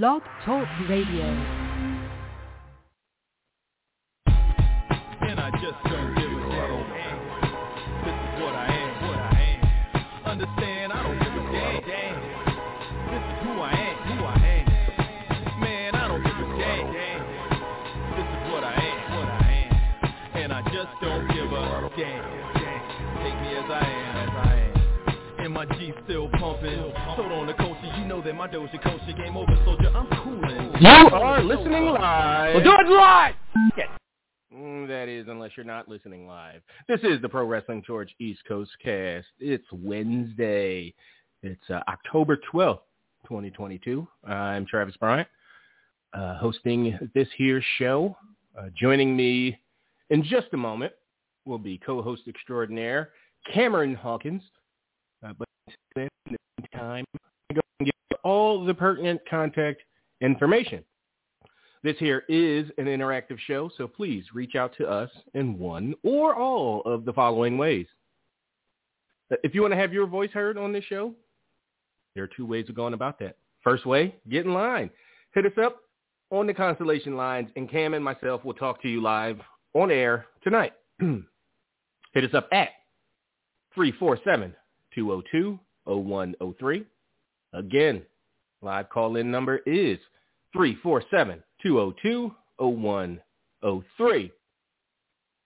Blog Talk Radio. And I just don't give a damn. This is what I am, what I am. Understand, I don't give a damn. This is who I am, who I am. Man, I don't give a damn. This is what I am, what I am. And I just don't give a damn. Take me as I am, as I am. And my G still pumping. Sold on the culture, you know that my Doja culture game over, soldier. I'm coolin'. You are listening live. We'll do it live. Mm, That is, unless you're not listening live. This is the Pro Wrestling Torch East Coast Cast. It's Wednesday. It's uh, October 12th, 2022. I'm Travis Bryant, uh, hosting this here show. Uh, joining me in just a moment will be co-host extraordinaire Cameron Hawkins. Uh, but in the meantime, I'm going to give you all the pertinent contact information. This here is an interactive show, so please reach out to us in one or all of the following ways. Uh, If you want to have your voice heard on this show, there are two ways of going about that. First way, get in line. Hit us up on the Constellation lines, and Cam and myself will talk to you live on air tonight. Hit us up at 347-202-0103. Again, live call-in number is 347-202-0103.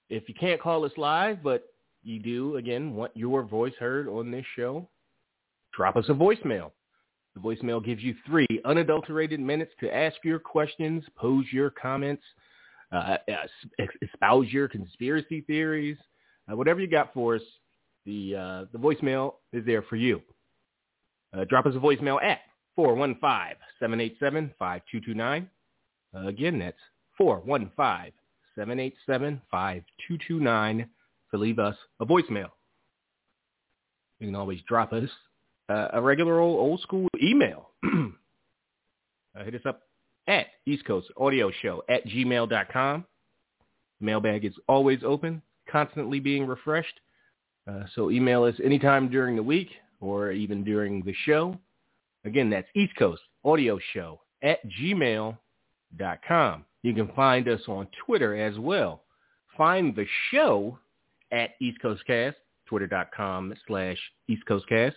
If you can't call us live, but you do, again, want your voice heard on this show, drop us a voicemail. The voicemail gives you three unadulterated minutes to ask your questions, pose your comments, uh, espouse your conspiracy theories, uh, whatever you got for us. The uh, the voicemail is there for you. Uh, drop us a voicemail at 415-787-5229. Uh, again, that's 415-787-5229 to leave us a voicemail. You can always drop us uh, a regular old, old school email. uh, hit us up at East Coast Audio Show at gmail.com. Mailbag is always open, constantly being refreshed. Uh, so email us anytime during the week or even during the show. Again, that's East Coast Audio Show at gmail.com. You can find us on Twitter as well. Find the show at East Coast Cast, twitter.com slash East Coast Cast.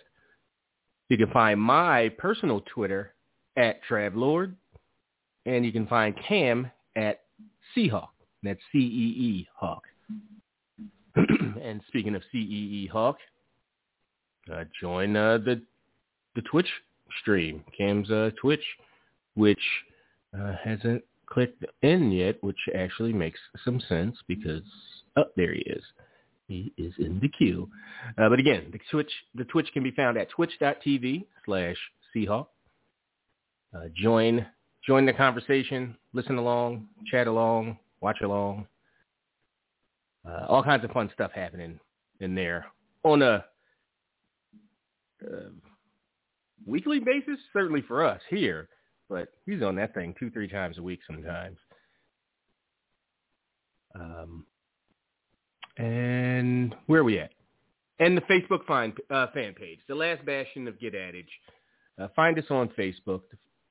You can find my personal Twitter at TravLord. And you can find Cam at CeeHawk. That's C-E-E Hawk. and speaking of C-E-E Hawk, uh, join uh, the the Twitch stream, Cam's uh, Twitch, which uh, hasn't clicked in yet, which actually makes some sense because oh, there he is. He is in the queue. Uh, but again, the Twitch the Twitch can be found at twitch.tv slash CeeHawk. Uh, join join the conversation, listen along, chat along, watch along. Uh, all kinds of fun stuff happening in there on a uh, weekly basis, certainly for us here, but he's on that thing two, three times a week sometimes. Um, and where are we at? And the Facebook fan, uh, fan page, the last bastion of Get Adage. Uh, find us on Facebook.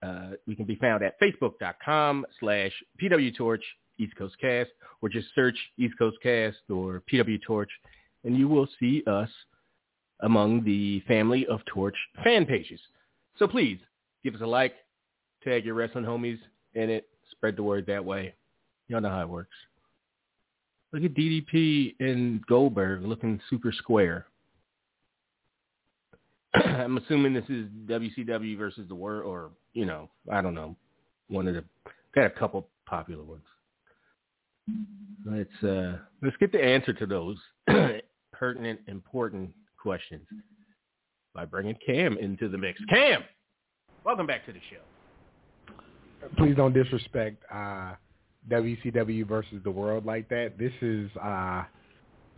Uh, we can be found at facebook.com slash pwtorch East Coast Cast, or just search East Coast Cast or PW Torch, and you will see us among the family of Torch fan pages. So please give us a like, tag your wrestling homies in it, spread the word that way. Y'all know how it works. Look at DDP and Goldberg looking super square. I'm assuming this is WCW versus the World, or you know, I don't know, one of the got a couple popular ones. Let's uh, let's get the answer to those pertinent, important questions by bringing Cam into the mix. Cam, welcome back to the show. Please don't disrespect uh, WCW versus the world like that. This is uh,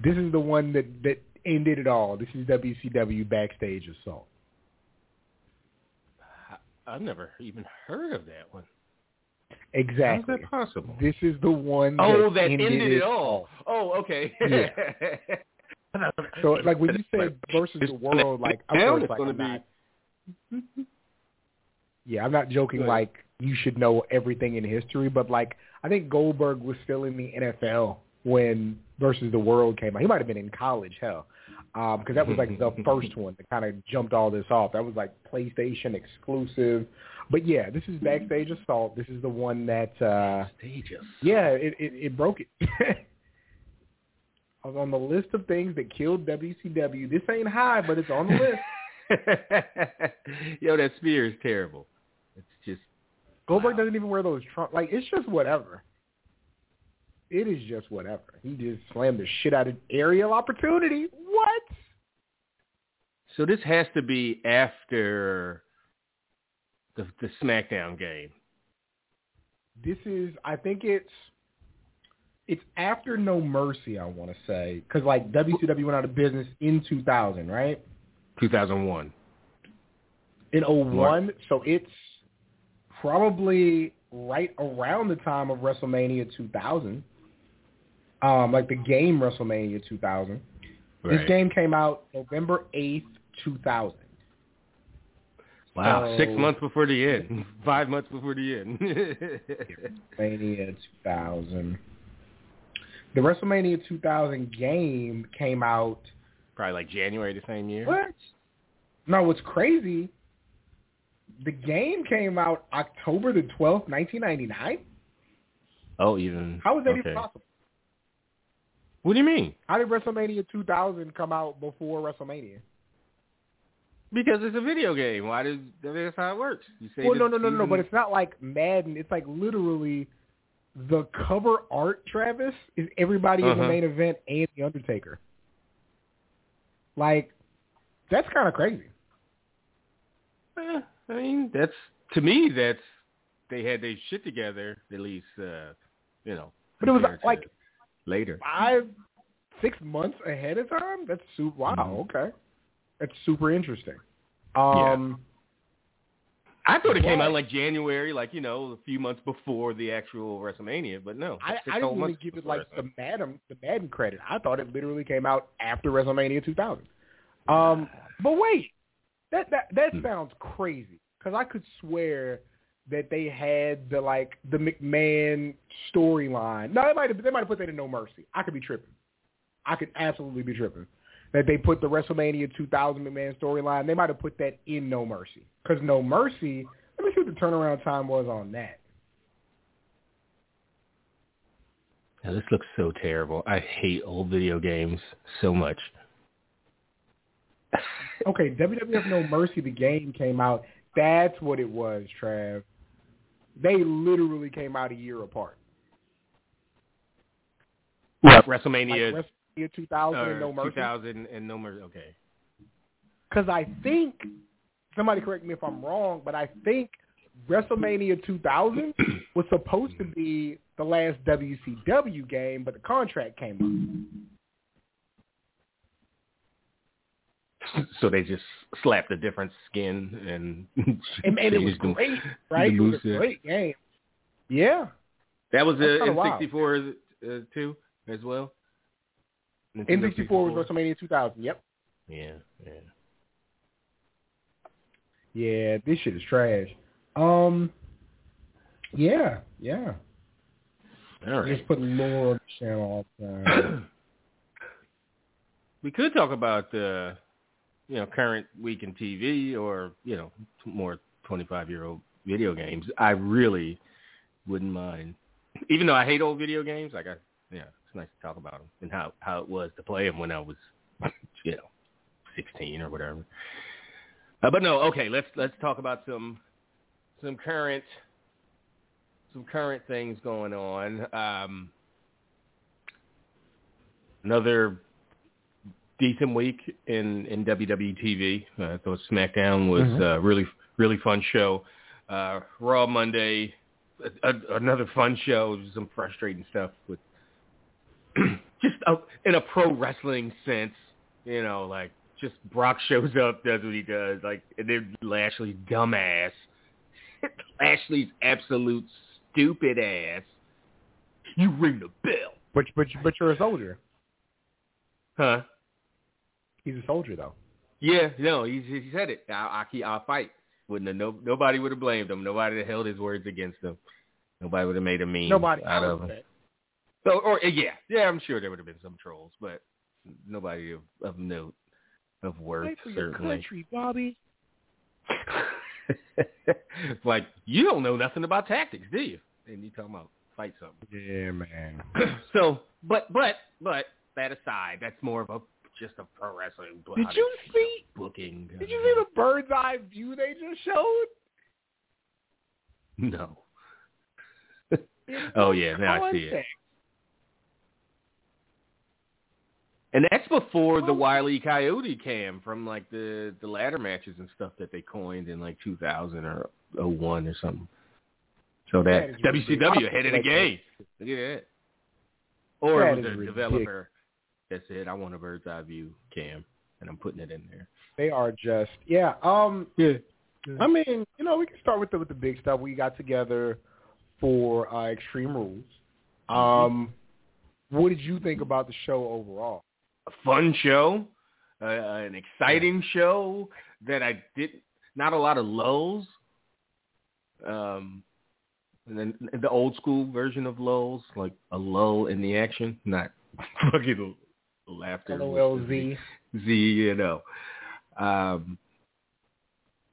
this is the one that that ended it all. This is WCW backstage assault. I've never even heard of that one. Exactly. How's that possible? This is the one. Oh, that, ended, ended it all. Oh, okay. Yeah. So, like when you say versus the world, like of course, like gonna I'm be- not- Yeah, I'm not joking. Like you should know everything in history, but like I think Goldberg was still in the NFL when versus the World came out. He might have been in college, hell, because that was like the first one that kind of jumped all this off. That was like PlayStation exclusive. But yeah, this is Backstage Assault. This is the one that uh Stages. yeah, it it, it broke it. I was on the list of things that killed WCW. This ain't high, but it's on the list. Yo, that spear is terrible. It's just Goldberg doesn't even wear those trunks. Like it's just whatever. It is just whatever. He just slammed the shit out of aerial opportunity. What? so. This has to be after the the SmackDown game. This is. I think it's. It's after No Mercy. I want to say because like WCW went out of business in 2000, right? 2001. In 01, so it's probably right around the time of WrestleMania 2000. Um, like the game WrestleMania 2000. This game came out November 8th, 2000. Wow, six months before the end, five months before the end. WrestleMania 2000. The WrestleMania 2000 game came out. Probably like January the same year. What? No, what's crazy? The game came out October the 12th, 1999. Oh, even. How is that okay. even possible? What do you mean? How did WrestleMania 2000 come out before WrestleMania? Because it's a video game. Why does that's how it works? You say Well, no, no, no, no, but it's not like Madden. It's like literally the cover art, Travis, is everybody in the Uh-huh. main event and The Undertaker. Like, that's kind of crazy. Eh, I mean, that's to me. That's they had their shit together at least. Uh, you know, But it was like later. five, six months ahead of time. That's super. Wow. Mhm. Okay, that's super interesting. Um, I thought it came out like January, like you know, a few months before the actual WrestleMania. But no, I, I didn't even give it like the Madden the Madden credit. I thought it literally came out after WrestleMania 2000. Um, but wait, that that that Hmm. sounds crazy because I could swear that they had the like the McMahon storyline. No, they might have they might have put that in No Mercy. I could be tripping. I could absolutely be tripping. That they put the WrestleMania 2000 McMahon storyline. They might have put that in No Mercy because No Mercy. Let me see what the turnaround time was on that. Now this looks so terrible. I hate old video games so much. Okay, WWF No Mercy, the game came out. That's what it was, Trav. They literally came out a year apart. What? WrestleMania like WrestleMania 2000 uh, and No Mercy. 2000 and No Mercy. Okay. Because I think, somebody correct me if I'm wrong, but I think WrestleMania 2000 was supposed to be the last WCW game, but the contract came up. So they just slapped a different skin and. And, and it was great, right? It was a great game. Yeah. That was That's uh, kinda wild. N64 uh, too, as well. Nintendo N64 was WrestleMania 2000. Yep. Yeah, yeah. Yeah, this shit is trash. Um, yeah, yeah. All right. Just put lore on the channel all the time. we could talk about uh, you know current week in TV or you know more 25 year old video games. I really wouldn't mind, even though I hate old video games. Like I, yeah, it's nice to talk about them and how how it was to play them when I was you know 16 or whatever. Uh, but no, okay, let's let's talk about some some current some current things going on. Um, another decent week in in WWE TV. Uh, I thought SmackDown was Mhm. uh, really really fun show. Uh, Raw Monday, a, a, another fun show. Some frustrating stuff with just a, in a pro wrestling sense. You know, like just Brock shows up, does what he does, like and then Lashley's dumbass. Lashley's absolute stupid ass. You ring the bell, but but but you're a soldier. huh? He's a soldier though. Yeah, no, he he said it. I, I I'll fight Wouldn't have, no, nobody would have blamed him. Nobody would have held his words against him. Nobody would have made a meme Nobody out of him. that. So, or eh, yeah, yeah, I'm sure there would have been some trolls, but nobody of, of note, of worth, Fight for your certainly. country, Bobby. It's like you don't know nothing about tactics, do you? And you talking about fight something. Yeah, man. so, but but but that aside, that's more of a just a pro wrestling. Did you see? booking? Did you see the bird's eye view they just showed? No. Oh, yeah, now I see it. context. And that's before the. Wiley Coyote cam from like the the ladder matches and stuff that they coined in like 2000 or 01 or something. So that, That. WCW ahead of the game. Look at that. Or That it was is a developer that said, "I want a bird's eye view cam," and I'm putting it in there. They are just yeah. Um, Yeah. I mean, you know, we can start with the with the big stuff. We got together for uh, Extreme Rules. Um, what did you think about the show overall? A fun show, uh, an exciting show that I did not a lot of lulls. Um, and then the old school version of lulls, like a lull in the action, not fucking laughter. LOLZ. Z, you know. Um,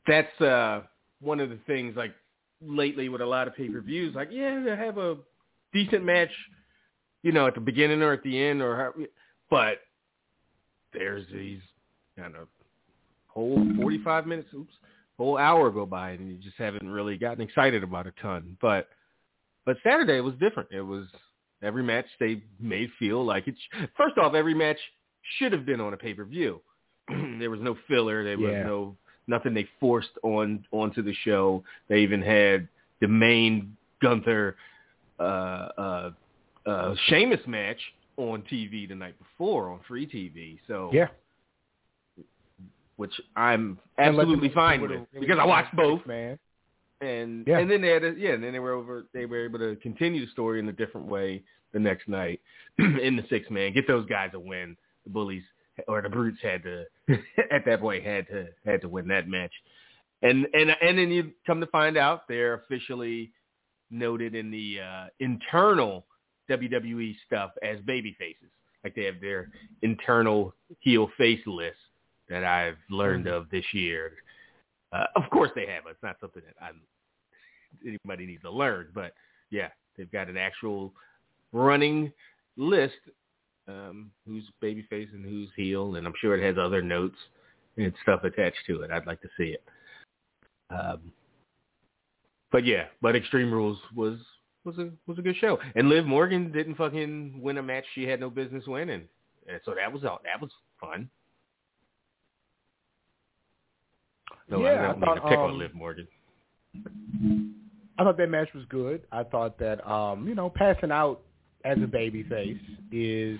that's uh, one of the things like lately with a lot of pay-per-views, like, yeah, they have a decent match, you know, at the beginning or at the end or how, but there's these kind of whole 45 minutes, oops, whole hour go by and you just haven't really gotten excited about a ton. But but Saturday was different. It was every match they made feel like it. First off, every match should have been on a pay-per-view. there was no filler. There was Yeah. no nothing they forced on onto the show. They even had the main Gunther uh, uh, uh, Sheamus match on TV the night before on free TV. So Yeah, which I'm And let them absolutely fine with with a really because I watched both, man. and Yeah. and then they had a, yeah, and then they were over. They were able to continue the story in a different way the next night in the six man, get those guys a win. The bullies or the brutes had to at that point had to had to win that match, and and and then you come to find out they're officially noted in the uh, internal WWE stuff as baby faces. Like they have their internal heel face list that I've learned of this year. Uh, of course they have. It's not something that I'm, anybody needs to learn, but yeah, they've got an actual running list um, who's babyface and who's heel, and I'm sure it has other notes and stuff attached to it. I'd like to see it. Um, but yeah, but Extreme Rules was was a was a good show, and Liv Morgan didn't fucking win a match she had no business winning, and so that was all that was fun. No, Yeah, I I don't mean thought, to pick on um, Liv Morgan. I thought that match was good. I thought that um, you know, passing out as a baby face is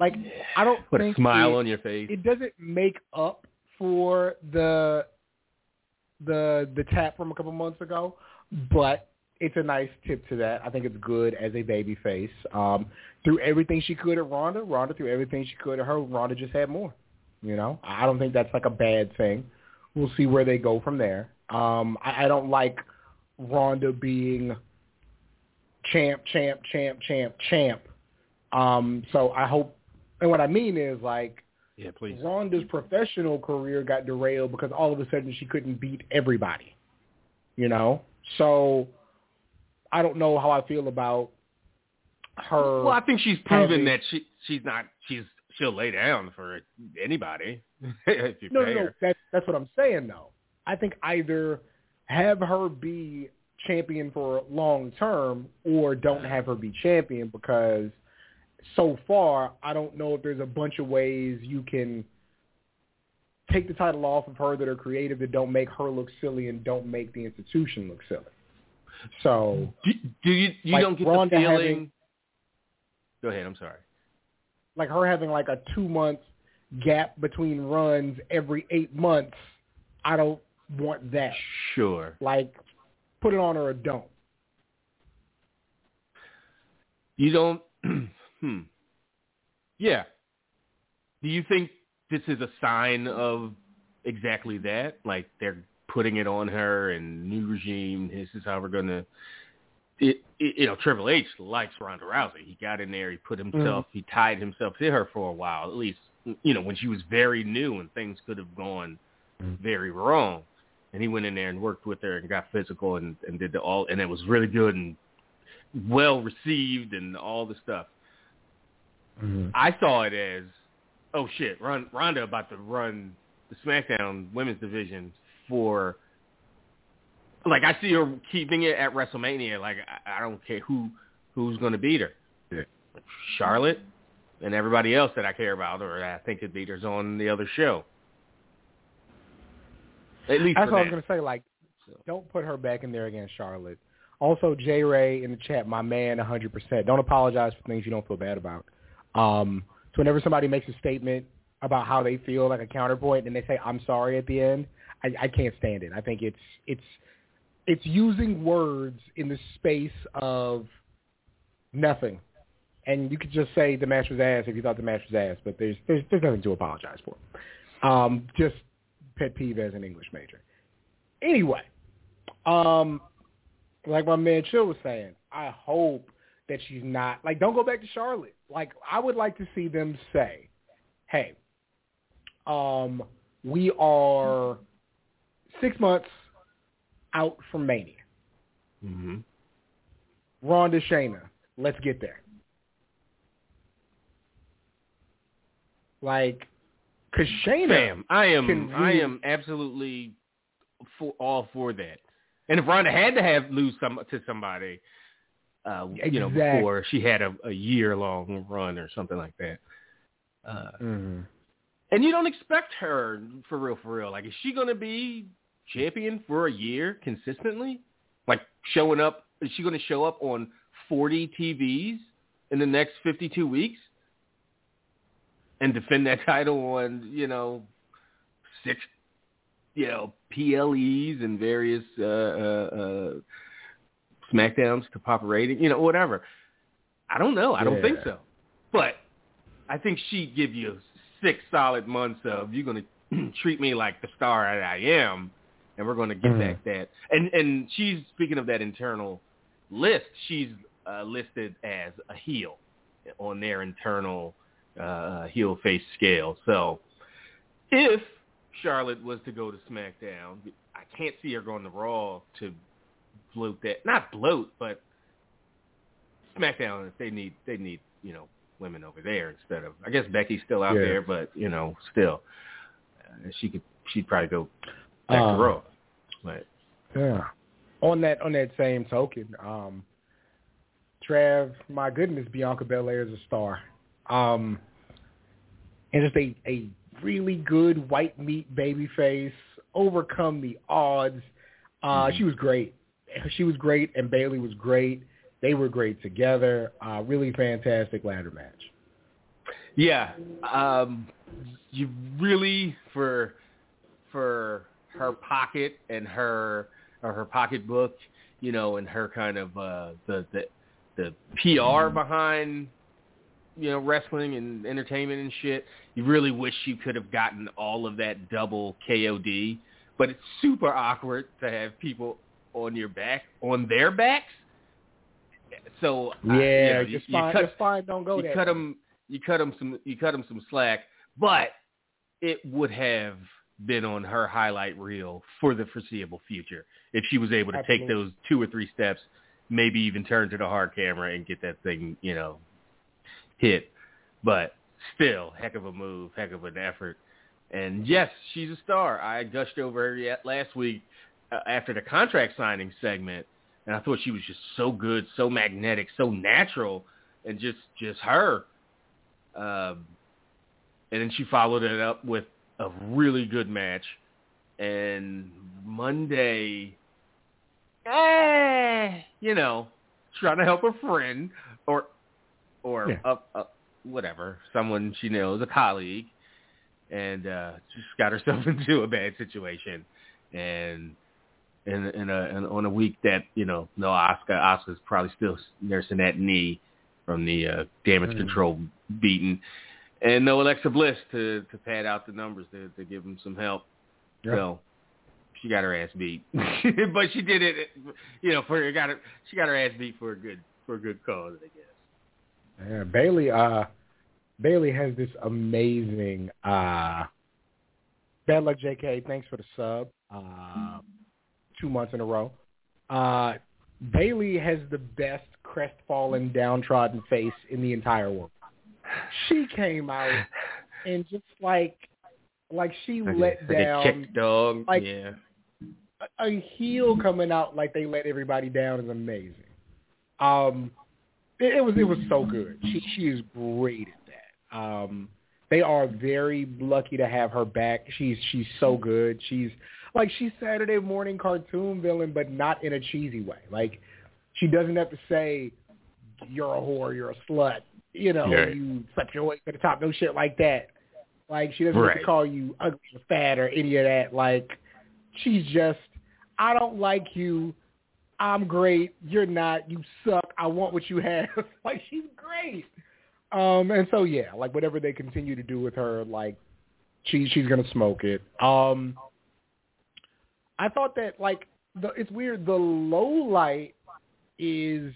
like I don't Put a smile it, on your face. it doesn't make up for the the the tap from a couple months ago, but it's a nice tip to that. I think it's good as a baby face. Um, through everything she could at Ronda, Ronda threw everything she could at her. Ronda just had more. You know, I don't think that's like a bad thing. We'll see where they go from there. Um, I, I don't like Ronda being champ, champ, champ, champ, champ. Um, so I hope, and what I mean is like yeah, please. Ronda's professional career got derailed because all of a sudden she couldn't beat everybody. You know? So I don't know how I feel about her. Well, I think she's proven having- that she she's not she's she'll lay down for anybody if you no, pay no, no. her. That's that's what I'm saying though. I think either have her be champion for long term or don't have her be champion because so far I don't know if there's a bunch of ways you can take the title off of her that are creative that don't make her look silly and don't make the institution look silly. So Do, do you you Like don't get Ronda the feeling? having- Go ahead. I'm sorry. like her having like a two month gap between runs every eight months, I don't want that. Sure. Like put it on her or don't. You don't. hmm. Yeah. Do you think this is a sign of exactly that? Like they're putting it on her and new regime. This is how we're gonna. It, it, you know, Triple H likes Ronda Rousey. He got in there. He put himself. Mm-hmm. He tied himself to her for a while, at least. You know, when she was very new and things could have gone Mhm. very wrong, and he went in there and worked with her and got physical and and did the all, and it was really good and well received and all the stuff. Mhm. I saw it as, oh shit, Ron, Ronda about to run the SmackDown Women's Division for. Like I see her keeping it at WrestleMania. Like I, I don't care who who's going to beat her. Yeah. Charlotte and everybody else that I care about or that I think could beat her's on the other show. At least That's what I was gonna say. Like, don't put her back in there against Charlotte. Also, J Ray in the chat, my man, 100%. Don't apologize for things you don't feel bad about. Um, so whenever somebody makes a statement about how they feel, like a counterpoint, and they say "I'm sorry" at the end, I, I can't stand it. I think it's it's it's using words in the space of nothing. And you could just say the match was ass if you thought the match was ass, but there's there's, there's nothing to apologize for. Um, just pet peeve as an English major. Anyway, um, like my man Chill was saying, I hope that she's not like don't go back to Charlotte. Like I would like to see them say, "Hey, um, we are six months out from Mania. Mm-hmm. Ronda Shayna, let's get there." Like, cause Shayna, Bam. I am can I am absolutely for all for that. And if Ronda had to have lose some to somebody, uh, you know, before she had a, a year long run or something like that. Uh, Mhm. and you don't expect her for real, for real. Like, is she going to be champion for a year consistently? Like showing up? Is she going to show up on 40 TVs in the next 52 weeks and defend that title on, you know, six, you know, PLEs and various uh, uh, uh, SmackDowns to pop a rating, you know, whatever. I don't know. I don't think so. But I think she'd give you six solid months of you're going to treat me like the star that I am, and we're going to get Mhm. back that. And and she's speaking of that internal list. She's uh, listed as a heel on their internal uh, heel face scale. So if Charlotte was to go to SmackDown, I can't see her going to Raw to bloat that. Not bloat, but SmackDown. If they need, they need you know women over there instead of. I guess Becky's still out Yeah. there, but you know still, uh, she could. She'd probably go back Um, to Raw. But Yeah. On that on that same token, um, Trav, my goodness, Bianca Belair is a star. Um, and just a, a really good white meat baby face, overcome the odds. Uh, Mhm. She was great. She was great, and Bayley was great. They were great together. Uh, really fantastic ladder match. Yeah, um, you really for for her pocket and her or her pocketbook, you know, and her kind of uh, the the the PR behind you know wrestling and entertainment and shit. You really wish you could have gotten all of that double KOD, but it's super awkward to have people on your back on their backs. So uh, Yeah, you know, you- just you fine. cut-. Don't go you cut them. you cut him some you cut them some slack, but it would have been on her highlight reel for the foreseeable future if she was able to take those two or three steps, maybe even turn to the hard camera and get that thing, you know, hit. But still, heck of a move, heck of an effort. And yes, she's a star. I gushed over her yet last week uh, after the contract signing segment, and I thought she was just so good, so magnetic, so natural, and just just her. Um, and then she followed it up with a really good match. And Monday, eh, you know, trying to help a friend or or Yeah. up, up whatever, someone she knows, a colleague, and uh, just got herself into a bad situation. And in in a in, on a week that you know, no Asuka, Asuka's probably still nursing that knee from the uh, damage Mm. control beating, and no Alexa Bliss to to pad out the numbers to to give him some help. Yeah. So she got her ass beat, but she did it. You know, for got her, she got her ass beat for a good for a good cause, I guess. Yeah, Bayley. Uh, Bayley has this amazing. Uh, bad luck, J.K. Thanks for the sub. Uh, two months in a row. Uh, Bayley has the best crestfallen, downtrodden face in the entire world. She came out and just like, like she Like let a, like down a kick dog. like- yeah. a a heel coming out like they let everybody down is amazing. Um, it, it was it was so good. She she is great at that. Um, they are very lucky to have her back. She's she's so good. She's like she's Saturday morning cartoon villain, but not in a cheesy way. Like she doesn't have to say you're a whore, you're a slut, you know, Right. you slept your way to the top, no shit like that. Like she doesn't have Right. to call you ugly or fat or any of that. Like she's just I don't like you. I'm great. You're not. You suck. I want what you have. like she's great. Um, and so yeah, like whatever they continue to do with her, like she she's gonna smoke it. Um, I thought that like the it's weird. The low light is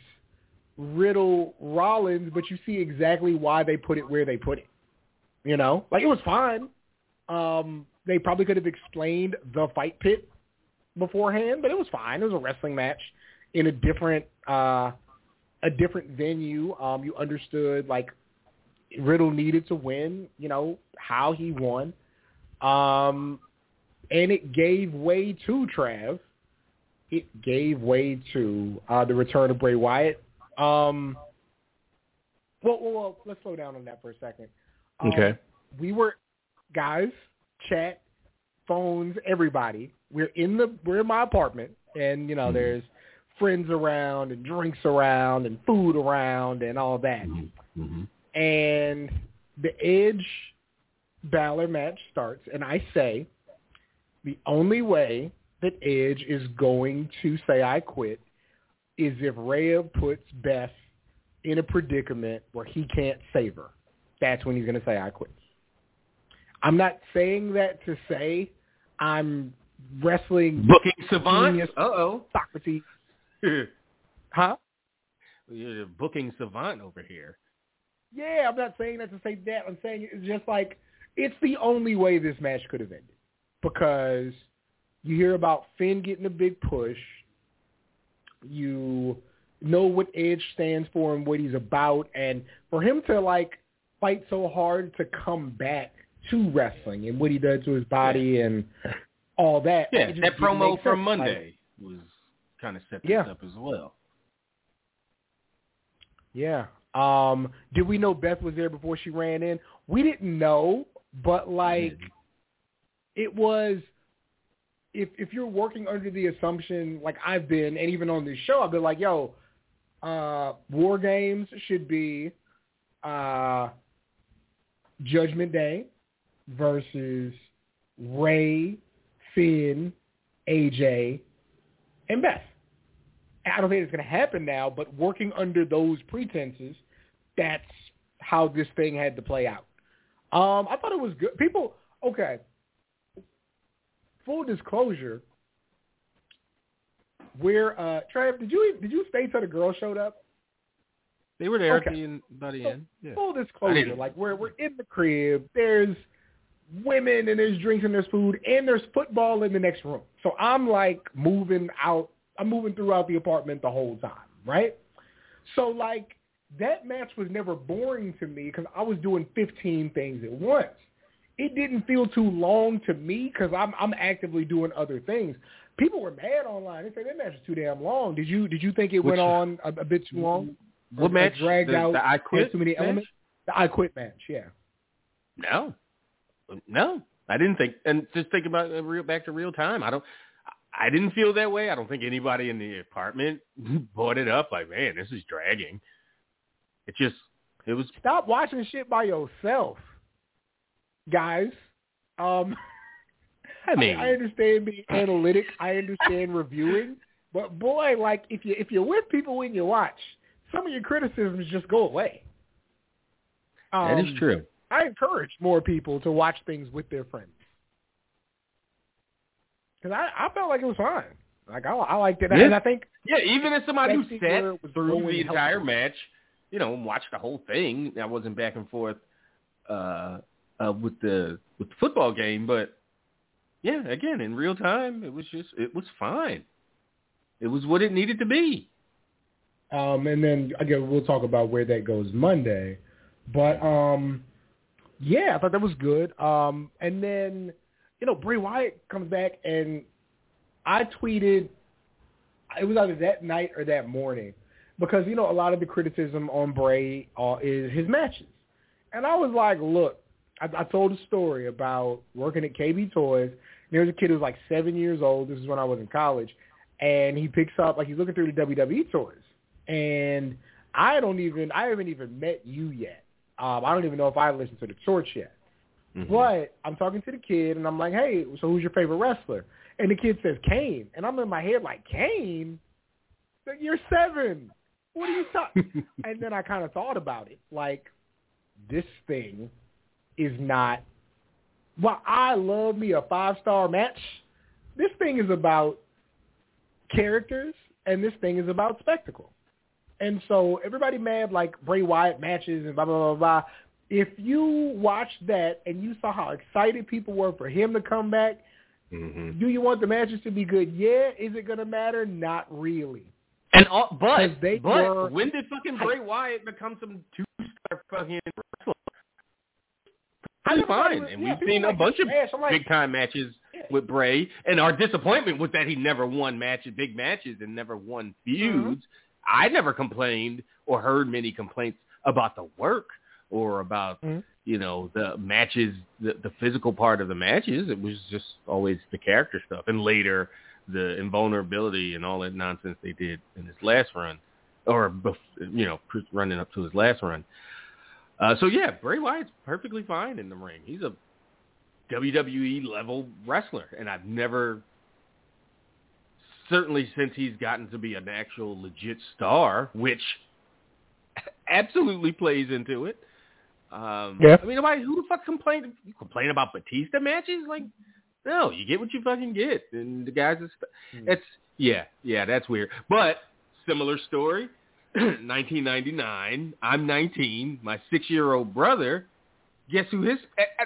Riddle Rollins, but you see exactly why they put it where they put it. You know, like it was fine. Um, they probably could have explained the fight pit beforehand, but it was fine. It was a wrestling match in a different uh a different venue. Um you understood like Riddle needed to win, you know, how he won. Um and it gave way to Trav. It gave way to uh the return of Bray Wyatt. Um well, well, well let's slow down on that for a second. Um, Okay. we were guys, chat, phones, everybody. We're in the we're in my apartment and you know Mhm. there's friends around and drinks around and food around and all that. Mm-hmm. And the Edge Balor match starts and I say the only way that Edge is going to say I quit is if Rhea puts Beth in a predicament where he can't save her. That's when he's going to say I quit. I'm not saying that to say I'm wrestling Booking savant. Uh oh. Socrates. Huh? You're booking savant over here. Yeah, I'm not saying that to say that. I'm saying it's just like it's the only way this match could have ended because you hear about Finn getting a big push. You know what Edge stands for and what he's about, and for him to like fight so hard to come back to wrestling and what he does to his body and all that. Yeah, that promo from sense. Like, Monday was kind of set this Yeah. up as well. Yeah. Um, did we know Beth was there before she ran in? We didn't know, but like it was if if you're working under the assumption like I've been and even on this show I've been like, yo, uh War Games should be uh Judgment Day versus Rey, Finn, AJ, and Beth. I don't think it's going to happen now, but working under those pretenses, that's how this thing had to play out. Um, I thought it was good. People, okay. Full disclosure, where uh, Trav, did you did you stay till the girl showed up? They were there Okay. at the end, by the So, end. Yeah. Full disclosure, like we're we're in the crib. There's women and there's drinks and there's food and there's football in the next room. So I'm like moving out. I'm moving throughout the apartment the whole time, right? So like that match was never boring to me because I was doing 15 things at once. It didn't feel too long to me because I'm I'm actively doing other things. People were mad online. They said that match was too damn long. Did you did you think it Which- went on a, a bit too long? What Or match? Dragged the, out. the I quit. Too many match? elements. The I quit match. Yeah. No, no, I didn't think. And just think about uh, real back to real time. I don't. I didn't feel that way. I don't think anybody in the apartment brought it up. Like, man, this is dragging. It just, it was. Stop watching shit by yourself, guys. Um, I mean, I, understand being analytic. I understand reviewing, but boy, like if you if you're with people when you watch, some of your criticisms just go away. that is Um, true. I encourage more people to watch things with their friends. because I I felt like it was fine. Like I I liked it, Yeah. and I think Yeah, even as somebody who sat was through the entire healthy. match, you know, and watched the whole thing. I wasn't back and forth uh, uh, with the with the football game, but yeah, again in real time, it was just it was fine. It was what it needed to be. Um, and then again, we'll talk about where that goes Monday. But um, yeah, I thought that was good. Um, and then you know Bray Wyatt comes back, and I tweeted it was either that night or that morning because you know a lot of the criticism on Bray uh, is his matches, and I was like, look, I, I told a story about working at KB Toys. There was a kid who was like seven years old. This is when I was in college, and he picks up like he's looking through the WWE toys, and I don't even I haven't even met you yet. Um, I don't even know if I listened to the torch yet. Mhm. But I'm talking to the kid, and I'm like, hey, so who's your favorite wrestler? And the kid says Kane, and I'm in my head like Kane. You're seven. What are you talking? and then I kind of thought about it, like this thing is not. While I love me a five star match, this thing is about characters, and this thing is about spectacle. And so everybody mad like Bray Wyatt matches and blah blah blah blah. If you watched that and you saw how excited people were for him to come back, Mhm. do you want the matches to be good? Yeah. Is it going to matter? Not really. And all, but 'Cause they but were- when did fucking Bray Wyatt become some two star fucking wrestler? I Pretty never thought he fine, and we've seen a bunch of big time matches with Bray, and our disappointment was that he never won matches, big matches, and never won feuds. Mm-hmm. I never complained or heard many complaints about the work or about Mhm. you know the matches, the, the physical part of the matches. It was just always the character stuff, and later the invulnerability and all that nonsense they did in his last run, or bef- you know running up to his last run. Uh, so yeah, Bray Wyatt's perfectly fine in the ring. He's a WWE level wrestler, and I've never, certainly since he's gotten to be an actual legit star, which absolutely plays into it. Um, Yeah. I mean, nobody who the fuck complained? You complain about Batista matches? Like, no, you get what you fucking get, and the guys. Are st- Hmm. it's yeah, yeah, that's weird. But similar story. 1999. I'm 19. My six-year-old brother. Guess who his? I,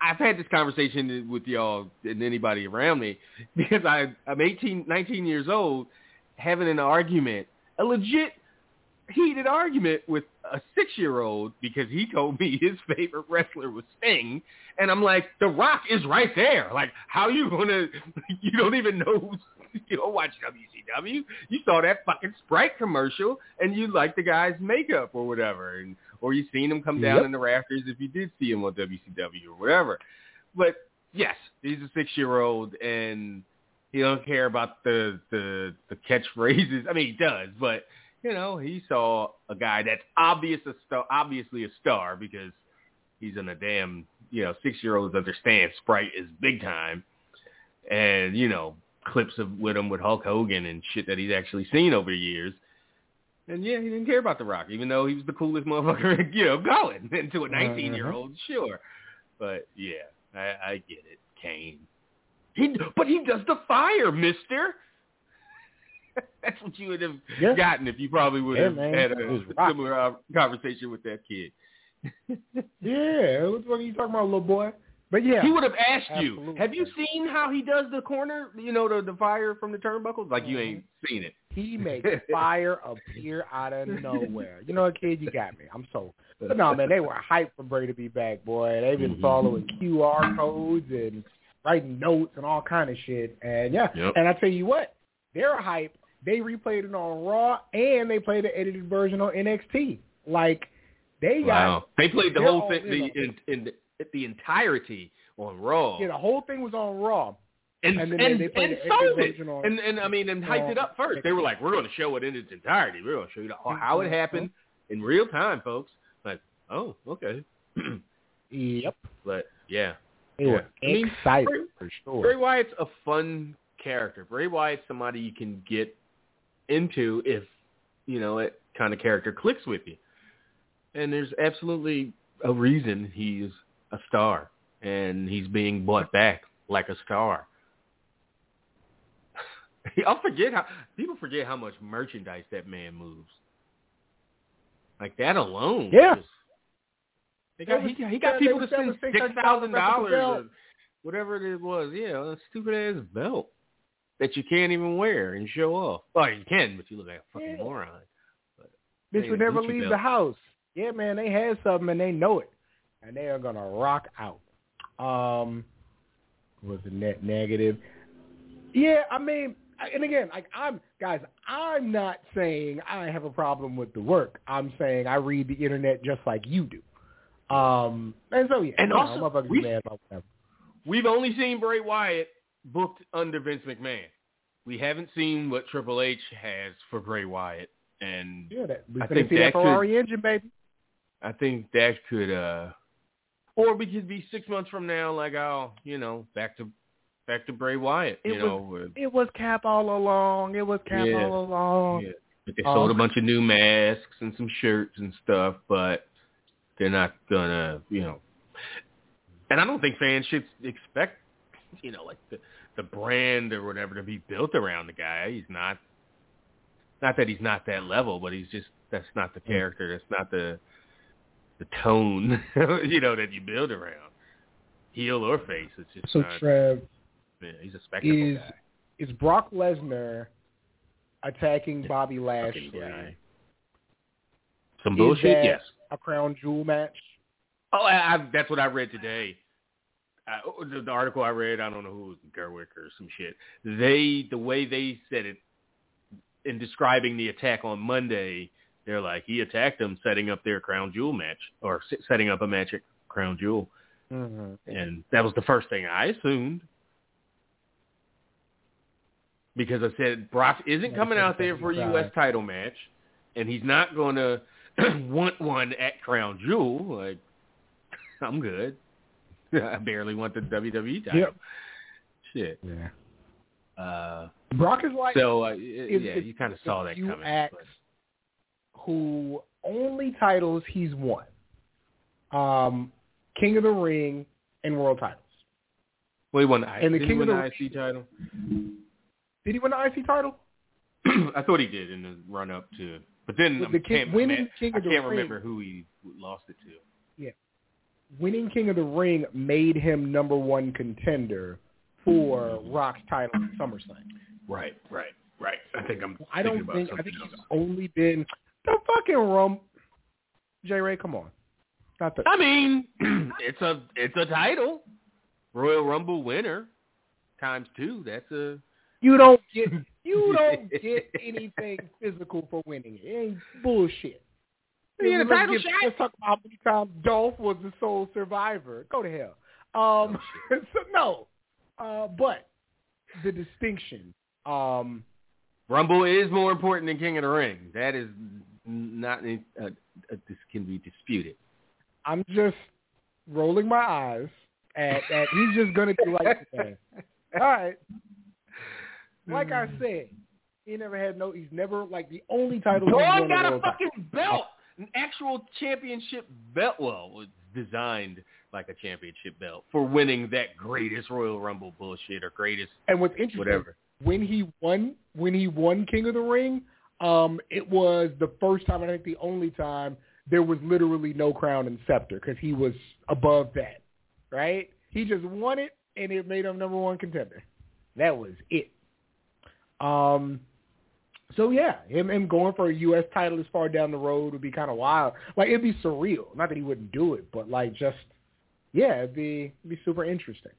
I've had this conversation with y'all and anybody around me because I, I'm 18, 19 years old, having an argument, a legit heated argument with a six-year-old because he told me his favorite wrestler was Sting, and I'm like, The Rock is right there. Like, how you gonna? You don't even know. You don't watch WCW. You saw that fucking Sprite commercial, and you like the guy's makeup or whatever, and or you seen him come down Yep. in the rafters if you did see him on WCW or whatever. But yes, he's a six-year-old, and he don't care about the the the catchphrases. I mean, he does, but you know, he saw a guy that's obvious a star, obviously a star because he's in a damn, you know, six-year-olds understand Sprite is big time, and you know, clips of with him with Hulk Hogan and shit that he's actually seen over the years. And yeah, he didn't care about The Rock, even though he was the coolest motherfucker, you know, going into a 19-year-old, sure. But yeah, I, I get it, Kane. He, but he does the fire, Mister. That's what you would have Yeah. gotten if you probably would Yeah, have man. had a similar uh, conversation with that kid. Yeah, what the fuck are you talking about, little boy? But yeah, He would have asked you, have you seen how he does the corner, you know, the, the fire from the turnbuckles? Like, you Mm-hmm. ain't seen it. he makes fire appear out of nowhere. You know what, kid? You got me. I'm so. But no, man, they were hyped for Bray to be back, boy. They've been Mhm. following QR codes and writing notes and all kind of shit. And yeah, Yep. and I tell you what, they're hype. They replayed it on Raw and they played the edited version on NXT. Like they got Wow. They played the whole thing, in the, in, in the, entirety on Raw. yeah, the whole thing was on Raw. and and and, then and, they played the sold it. And, and I mean, and hyped it up first. They were like, we're going to show it in its entirety. We're going to show you the, mm-hmm. how it happened in real time, folks. Like, oh, okay. Yep. but yeah, They were Yeah. I mean, excited Bray- for sure. Bray Wyatt's a fun character. Bray Wyatt's somebody you can get into if, you know, that kind of character clicks with you. And there's absolutely a reason he's a star and he's being bought back like a star. I'll forget how people forget how much merchandise that man moves. Like that alone. Yeah. Just, they got, They he, he got they people to spend six thousand dollars whatever it was. Yeah, a stupid ass belt that you can't even wear and show off. Well, you can, but you look like a fucking Yeah. moron. This Hey, would never leave belt. the house. Yeah, man, they had something and they know it, and they are gonna rock out. Um, was the net negative? Yeah, I mean, and again, like I'm guys, I'm not saying I have a problem with the work. I'm saying I read the internet just like you do. Um, and so yeah, And you know, also, motherfuckers we- mad about whatever. We've only seen Bray Wyatt booked under Vince McMahon. We haven't seen what Triple H has for Bray Wyatt, and Yeah, that I think see that that could- Ferrari engine, baby. I think that could, uh or we could be six months from now, like, oh, you know, back to back to Bray Wyatt, It you was- know, It was Cap all along. It was Cap Yeah. all along. yeah. But they sold a Um, bunch of new masks and some shirts and stuff, but they're not gonna, you know. And I don't think fans should expect, you know, like the the brand or whatever to be built around the guy. He's not. Not that he's not that level, but he's just that's not the character. That's not the the tone, you know, that you build around. Heel or face, it's just So not. Trev, yeah, he's a spectacle is guy. is Brock Lesnar attacking Bobby Fucking Lashley. Some Is bullshit, yes. a crown jewel match? Oh, I, I, that's what I read today. Uh, the, the article I read, I don't know who it was, Gerwick or some shit. They, the way they said it in describing the attack on Monday, they're like he attacked them, setting up their crown jewel match or setting up a match at crown jewel, Mm-hmm. and that was the first thing I assumed. Because I said Brock isn't coming out there for a. U.S. title match, and he's not going to want one at Crown Jewel. Like, I'm good. I barely want the WWE title. Yep. Shit. Yeah. Uh, Brock is like so uh, yeah, you kind of saw that few coming. acts but- who only titles he's won. Um, King of the Ring and World titles. Well, he won the, And the King he of the- the IC title. Did he win the IC title? I thought he did in the run up to, but then With I the king- can't, winning man, King I of the can't Ring. remember who he lost it to. Yeah, winning King of the Ring made him number one contender for Rock's title at SummerSlam. Right, right, right. I think I'm. I don't thinking think I think something he's only been the fucking rum. J Ray, come on, not the I mean, it's a it's a title, Royal Rumble winner times two. That's a you don't get you don't get anything physical for winning it. Ain't bullshit. You get title get- shot. Let's talk about how many times Dolph was the sole survivor. Go to hell. Um, Oh, so no, uh, but the distinction. Um, Rumble is more important than King of the Ring. That is not uh, uh, this can be disputed. I'm just rolling my eyes at, at he's just gonna be like that. All right. Like I said, he never had no. He's never like the only title. Dog got a world title. fucking belt, an actual championship belt. Well, was designed like a championship belt for winning that greatest Royal Rumble bullshit or greatest And what's interesting, whatever. when he won, when he won King of the Ring, um, it was the first time, and I think the only time there was literally no crown and scepter because he was above that, right? He just won it, and it made him number one contender. That was it. Um, so yeah, him him going for a U.S. title as far down the road would be kind of wild. Like it'd be surreal. Not that he wouldn't do it, but like just yeah, it'd be it'd be super interesting.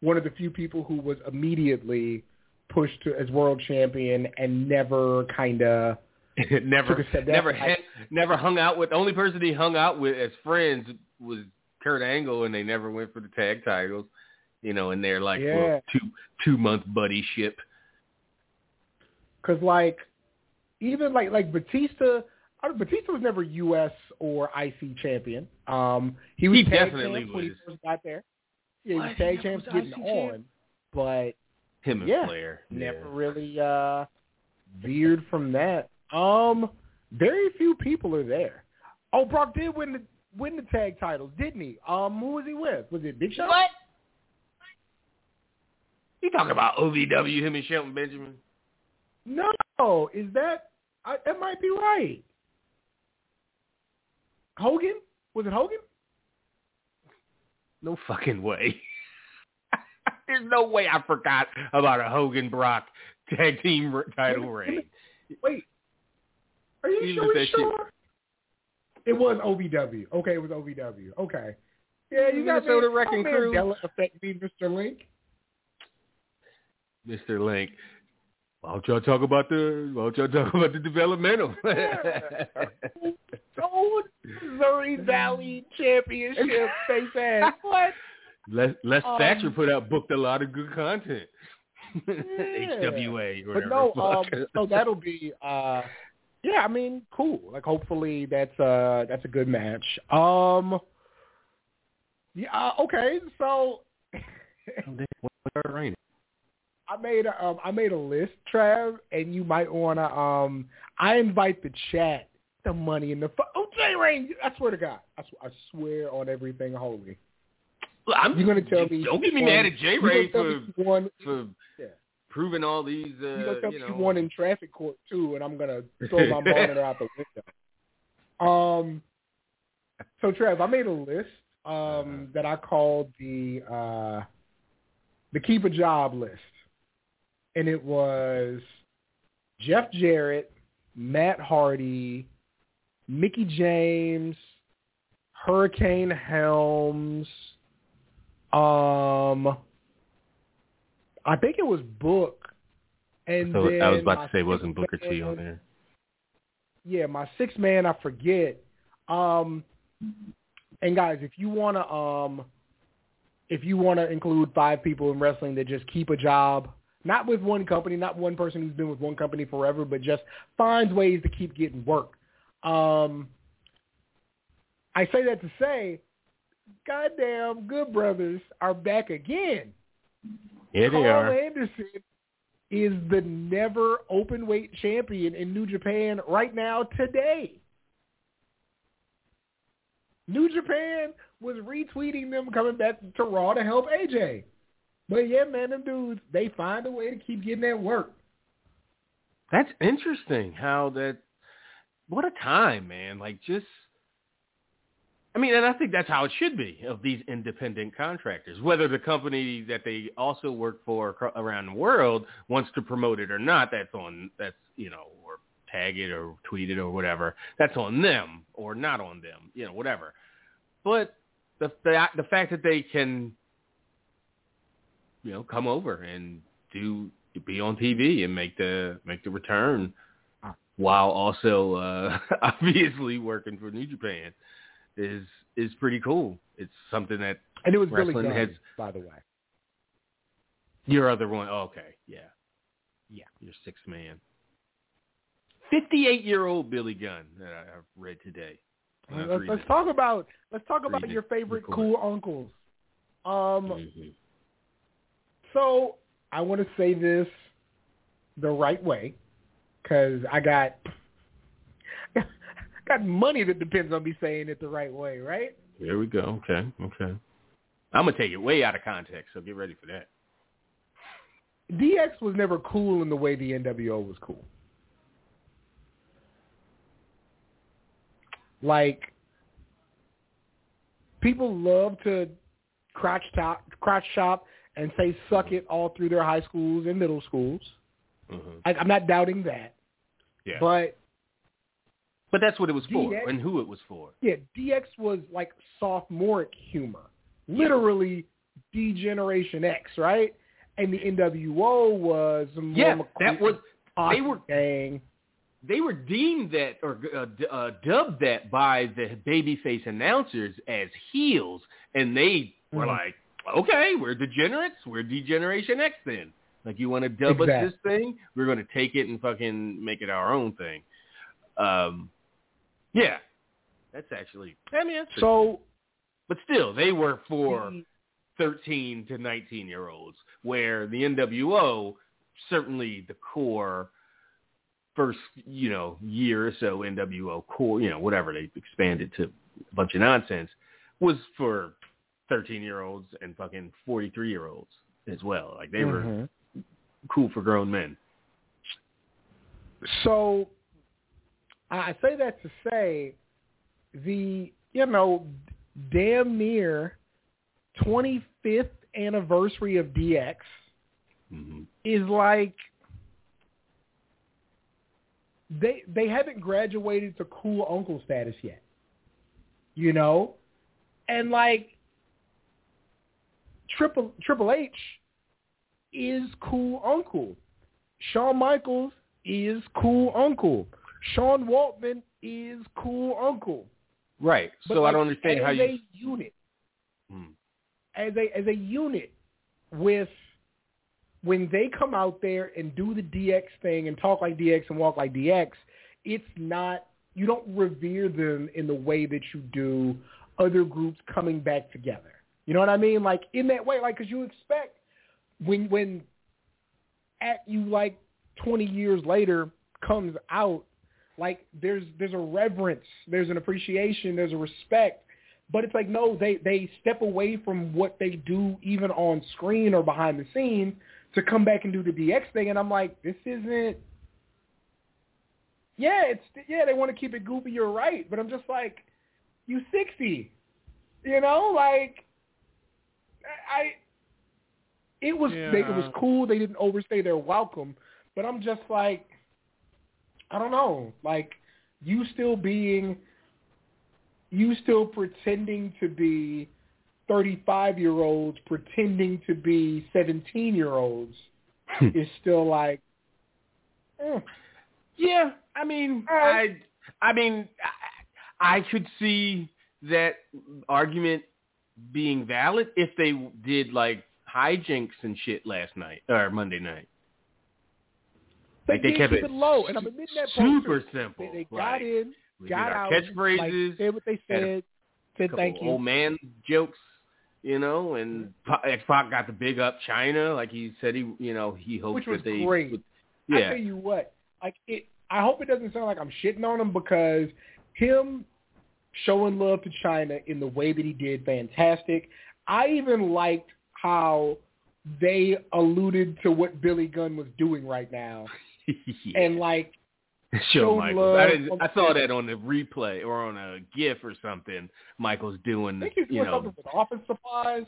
One of the few people who was immediately pushed to as world champion and never kind of never, Took a step never, back. had, never hung out with. The only person he hung out with as friends was Kurt Angle, and they never went for the tag titles. You know, in their like Yeah. little two two month buddy ship. because like even like like Batista. I don't- Batista was never U.S. or IC champion. Um, he was He tag definitely champ when he first got there. Yeah, he was tag He champs was getting IC on, but Him and Yeah. Flair. never Yeah. really uh veered from that. Um, very few people are there. Oh, Brock did win the win the tag titles, didn't he? Um, who was he with? Was it Big Show? What? You talking about OVW? Him and Shelton Benjamin? No, is that I, that might be right? Hogan was it Hogan? No fucking way. There's no way I forgot about a Hogan Brock tag team r- title reign. Wait, are you sure? sure? It was OVW. Okay, it was OVW. Okay. Yeah, you got Minnesota me. Wrecking Crew. Mandela affect me, Mr. Link. Mr. Link. Why don't y'all talk about the why don't y'all talk about the developmental? Oh, Missouri Valley Championship face ass. What? Les, Les Um, Thatcher put out booked a lot of good content. Yeah. HWA or But whatever. no, um, so that'll be uh yeah, I mean, cool. Like hopefully that's uh that's a good match. Um Yeah, uh, okay. So What's our reign? I made a um, I made a list, Trav, and you might want to um I invite the chat the money in the fu- oh J Rain, I swear to God, I, sw- I swear on everything holy. I'm, You're gonna tell me Don't get me mad at J you're gonna Ray for won, for Yeah. proving all these. Uh, you're gonna tell you me know, you won in traffic court too, and I'm gonna throw my monitor out the window. Um, so Trav, I made a list um Uh-huh. that I called the uh the keep a job list, and it was Jeff Jarrett, Matt Hardy, Mickie James, Hurricane Helms. Um, I think it was Book, and So I was about to say, it wasn't Booker T on there? Yeah, my sixth man, I forget. Um, and guys, if you wanna, um, if you wanna include five people in wrestling that just keep a job, not with one company, not one person who's been with one company forever, but just finds ways to keep getting work. Um, I say that to say, goddamn, Good Brothers are back again. They Karl are. Anderson is the never open weight champion in New Japan right now today. New Japan was retweeting them coming back to Raw to help AJ. But yeah, man, them dudes, they find a way to keep getting that work. That's interesting. How that? What a time, man! Like just. I mean, and I think that's how it should be of these independent contractors. Whether the company that they also work for around the world wants to promote it or not, that's on that's you know, or tag it or tweet it or whatever. That's on them or not on them, you know, whatever. But the the, the fact that they can, you know, come over and do be on TV and make the make the return while also uh obviously working for New Japan is is pretty cool. It's something that And it was Billy Wrestling Gunn, has- by the way. your other one oh, okay, yeah. Yeah. Your six man. Fifty eight year old Billy Gunn that I- I've read today. when I was Let's, let's talk about let's talk about your favorite cool uncles. Um. Mhm. So I want to say this the right way because I got got money that depends on me saying it the right way, right? There we go. Okay, okay. I'm gonna take it way out of context, so get ready for that. DX was never cool in the way the NWO was cool. Like people love to crotch top, crotch shop and say "suck it" all through their high schools and middle schools. hmm I, I'm not doubting that, Yeah, but but that's what it was for DX and who it was for. Yeah, DX was like sophomoric humor, literally D Generation X, right? And the NWO was more Yeah, McCool- that was they were gang. they were deemed that or uh, d- uh, dubbed that by the babyface announcers as heels, and they were Mhm. like, "Okay, we're degenerates. We're Degeneration X then. Like, you want to dub us this thing? We're going to take it and fucking make it our own thing." Um, yeah, that's actually. I mean, So but still, they were for 13 to 19 year olds, where the NWO, certainly the core first, you know, year or so NWO core, you know, whatever they expanded to a bunch of nonsense, was for 13 year olds and fucking 43 year olds as well. Like they were Mhm. cool for grown men. So I say that to say the you know damn near 25th anniversary of DX Mm-hmm. is like they they haven't graduated to cool uncle status yet. You know? And like Triple Triple H is cool uncle. Shawn Michaels is cool uncle. Sean Waltman is cool uncle. Right. But so like, I don't understand as how you. a unit, Hmm. as a as a unit with when they come out there and do the DX thing and talk like DX and walk like DX, it's not you don't revere them in the way that you do other groups coming back together. You know what I mean? Like in that way, like because you expect when when at you like twenty years later comes out, like there's there's a reverence, there's an appreciation, there's a respect but it's like no, they they step away from what they do even on screen or behind the scenes to come back and do the DX thing, and I'm like, this isn't. Yeah, it's yeah, they want to keep it goofy. You're right, but I'm just like, you 60, you know, like I. It was they, it was cool. They didn't overstay their welcome, but I'm just like, I don't know, like you still being you still pretending to be 35 year olds pretending to be 17 year olds is still like eh. Yeah, I mean, I, I mean, I, I could see that argument being valid if they did like hijinks and shit last night or Monday night. They Like, they did kept keep it it low and i'm admitting that super poster. simple. they, they got like, in we got out catchphrases, like, said what they said said thank you old man jokes, you know, and X Pac got the big up Chyna, like he said he, you know, he hoped Which was that they, great. would- I yeah, tell you what, like it. I hope it doesn't sound like I'm shitting on him because him showing love to Chyna in the way that he did, fantastic. I even liked how they alluded to what Billy Gunn was doing right now, yeah. and like Show showed Michaels. I, I saw that on the replay or on a GIF or something. Michael's doing I think he's doing you know something with office supplies.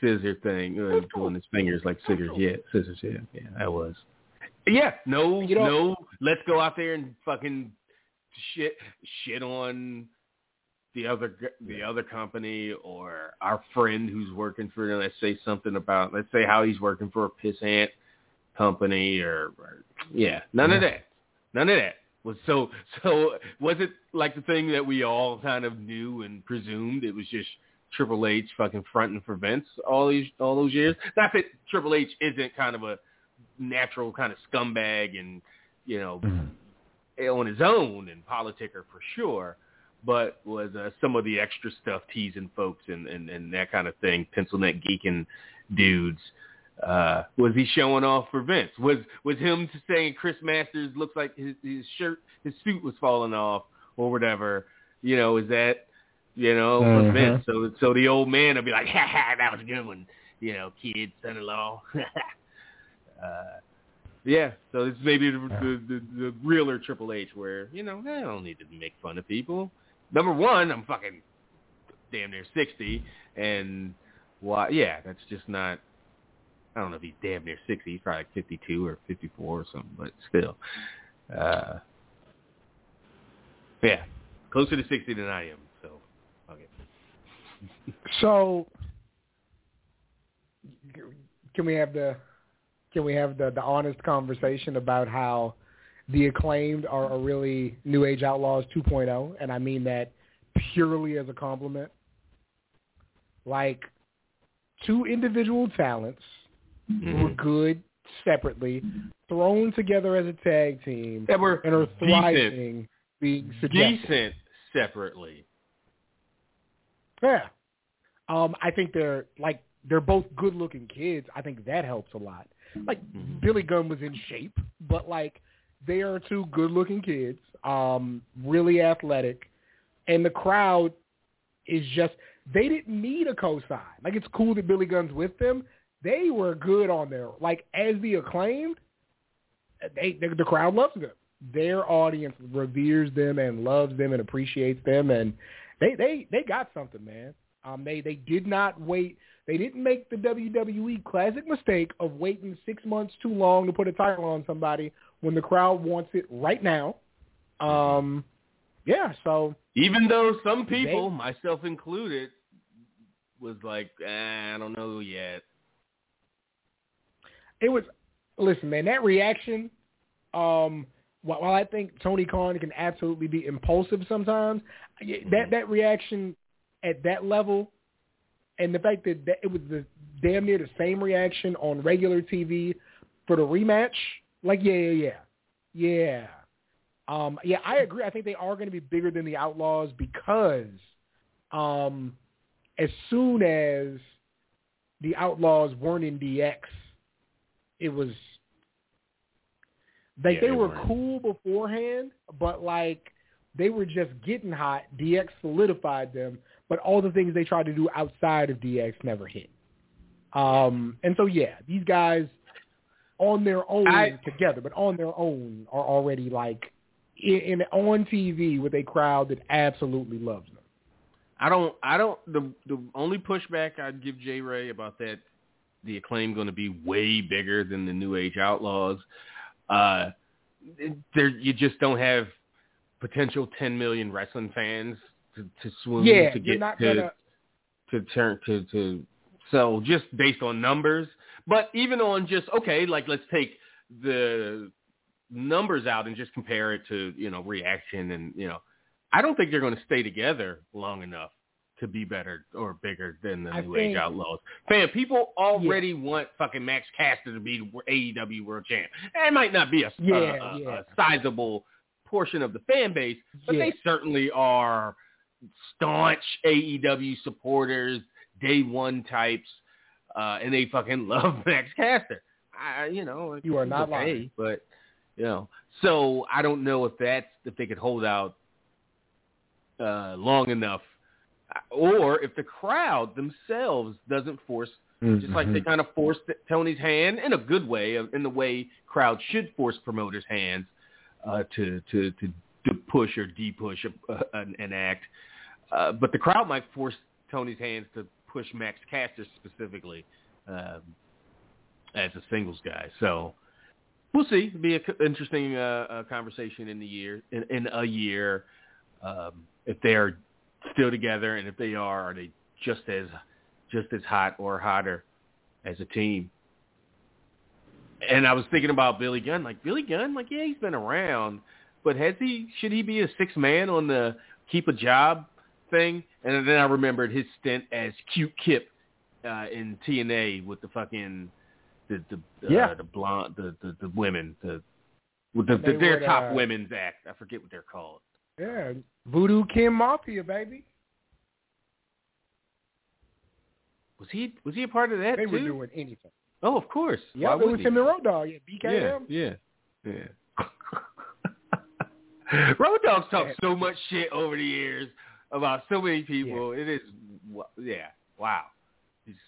scissor thing, uh, doing his fingers like scissors. Yeah, scissors. Yeah, yeah, that was. Yeah, no, You know- no. Let's go out there and fucking shit, shit on the other the other company or our friend who's working for them. Let's say something about. Let's say how he's working for a pissant company or, or yeah, none of that. None of that was so. So was it like the thing that we all kind of knew and presumed? It was just Triple H fucking fronting for Vince all these all those years. Not that Triple H isn't kind of a natural kind of scumbag and you know on his own and politicker for sure, but was uh, some of the extra stuff teasing folks and, and, and that kind of thing, pencil neck geeking dudes. Uh, was he showing off for Vince? Was was him saying Chris Masters looks like his, his shirt, his suit was falling off or whatever? You know, is that you know for Mhm. Vince? So so the old man will be like, ha ha, that was a good one. You know, kid, son-in-law. uh, yeah, so it's maybe the, the, the, the realer Triple H where, you know, I don't need to make fun of people. Number one, I'm fucking damn near 60, and why? Yeah, that's just not, I don't know if he's damn near 60. He's probably like 52 or 54 or something, but still. Uh, yeah, closer to 60 than I am, so, okay. So can we have the can we have the, the honest conversation about how the acclaimed are, are really New Age Outlaws 2.0, and I mean that purely as a compliment. Like two individual talents who are Mhm. good separately, thrown together as a tag team, That were and are decent, thriving being suggested. decent separately. Yeah. Um, I think they're like they're both good looking kids. I think that helps a lot. Like Mhm. Billy Gunn was in shape, but like they are two good looking kids, um, really athletic, and the crowd is just they didn't need a co-sign. Like it's cool that Billy Gunn's with them. They were good on there. like as the acclaimed. They the, the crowd loves them. their audience reveres them and loves them and appreciates them, and they they they got something, man. Um, they they did not wait. They didn't make the WWE classic mistake of waiting six months too long to put a title on somebody when the crowd wants it right now. Um, yeah, so even though some people, they, myself included, was like, eh, I don't know yet. It was listen, man, that reaction, um, while I think Tony Khan can absolutely be impulsive sometimes, that mm-hmm. that reaction at that level, and the fact that, that it was the damn near the same reaction on regular TV for the rematch, like yeah, yeah, yeah, yeah. Um, yeah, I agree. I think they are going to be bigger than the Outlaws because um, as soon as the Outlaws weren't in DX, it was like yeah, they, they were weren't. cool beforehand, but like they were just getting hot. DX solidified them, but all the things they tried to do outside of DX never hit. Um, and so yeah, these guys on their own I, together, but on their own are already like in, in on TV with a crowd that absolutely loves them. I don't. I don't. The the only pushback I'd give J Ray about that, the acclaim going to be way bigger than the New Age Outlaws. Uh, there you just don't have potential 10 million wrestling fans to, to swoon yeah, to get to gonna... to turn to to so just based on numbers, but even on just okay, like let's take the numbers out and just compare it to you know reaction and you know I don't think they're going to stay together long enough to be better or bigger than the I New think, Age Outlaws. Fam, people already yeah. want fucking Max Caster to be AEW World Champ. It might not be a, yeah, a, yeah. a sizable portion of the fan base, but they certainly are staunch AEW supporters, day one types, uh, and they fucking love Max Caster. I, you know, you are not okay, lying, but you know, so I don't know if that's if they could hold out uh, long enough, or if the crowd themselves doesn't force, mm-hmm. just like they mm-hmm. kind of forced Tony's hand in a good way, in the way crowds should force promoters' hands uh, to, to to to push or de-push an, an act. Uh, but the crowd might force Tony's hands to push Max Caster specifically um, as a singles guy. So we'll see. It'll be an interesting uh, uh, conversation in the year in, in a year um, if they are still together, and if they are, are they just as just as hot or hotter as a team? And I was thinking about Billy Gunn. Like Billy Gunn, like yeah, he's been around, but has he? Should he be a six man on the keep a job thing? And then I remembered his stint as cute Kip uh, in TNA with the fucking the the yeah. uh, the blonde the, the the women the with the, the their would, top uh, women's act. I forget what they're called. Yeah, Voodoo Kin Mafia, baby. Was he was he a part of that they too? were doing anything. Oh, of course. Yeah, it was him and Road Dogg. Yeah, VKM. Yeah, yeah, yeah. Road Dogg's talked so much shit over the years about so many people. Yeah. It is, yeah, wow. He just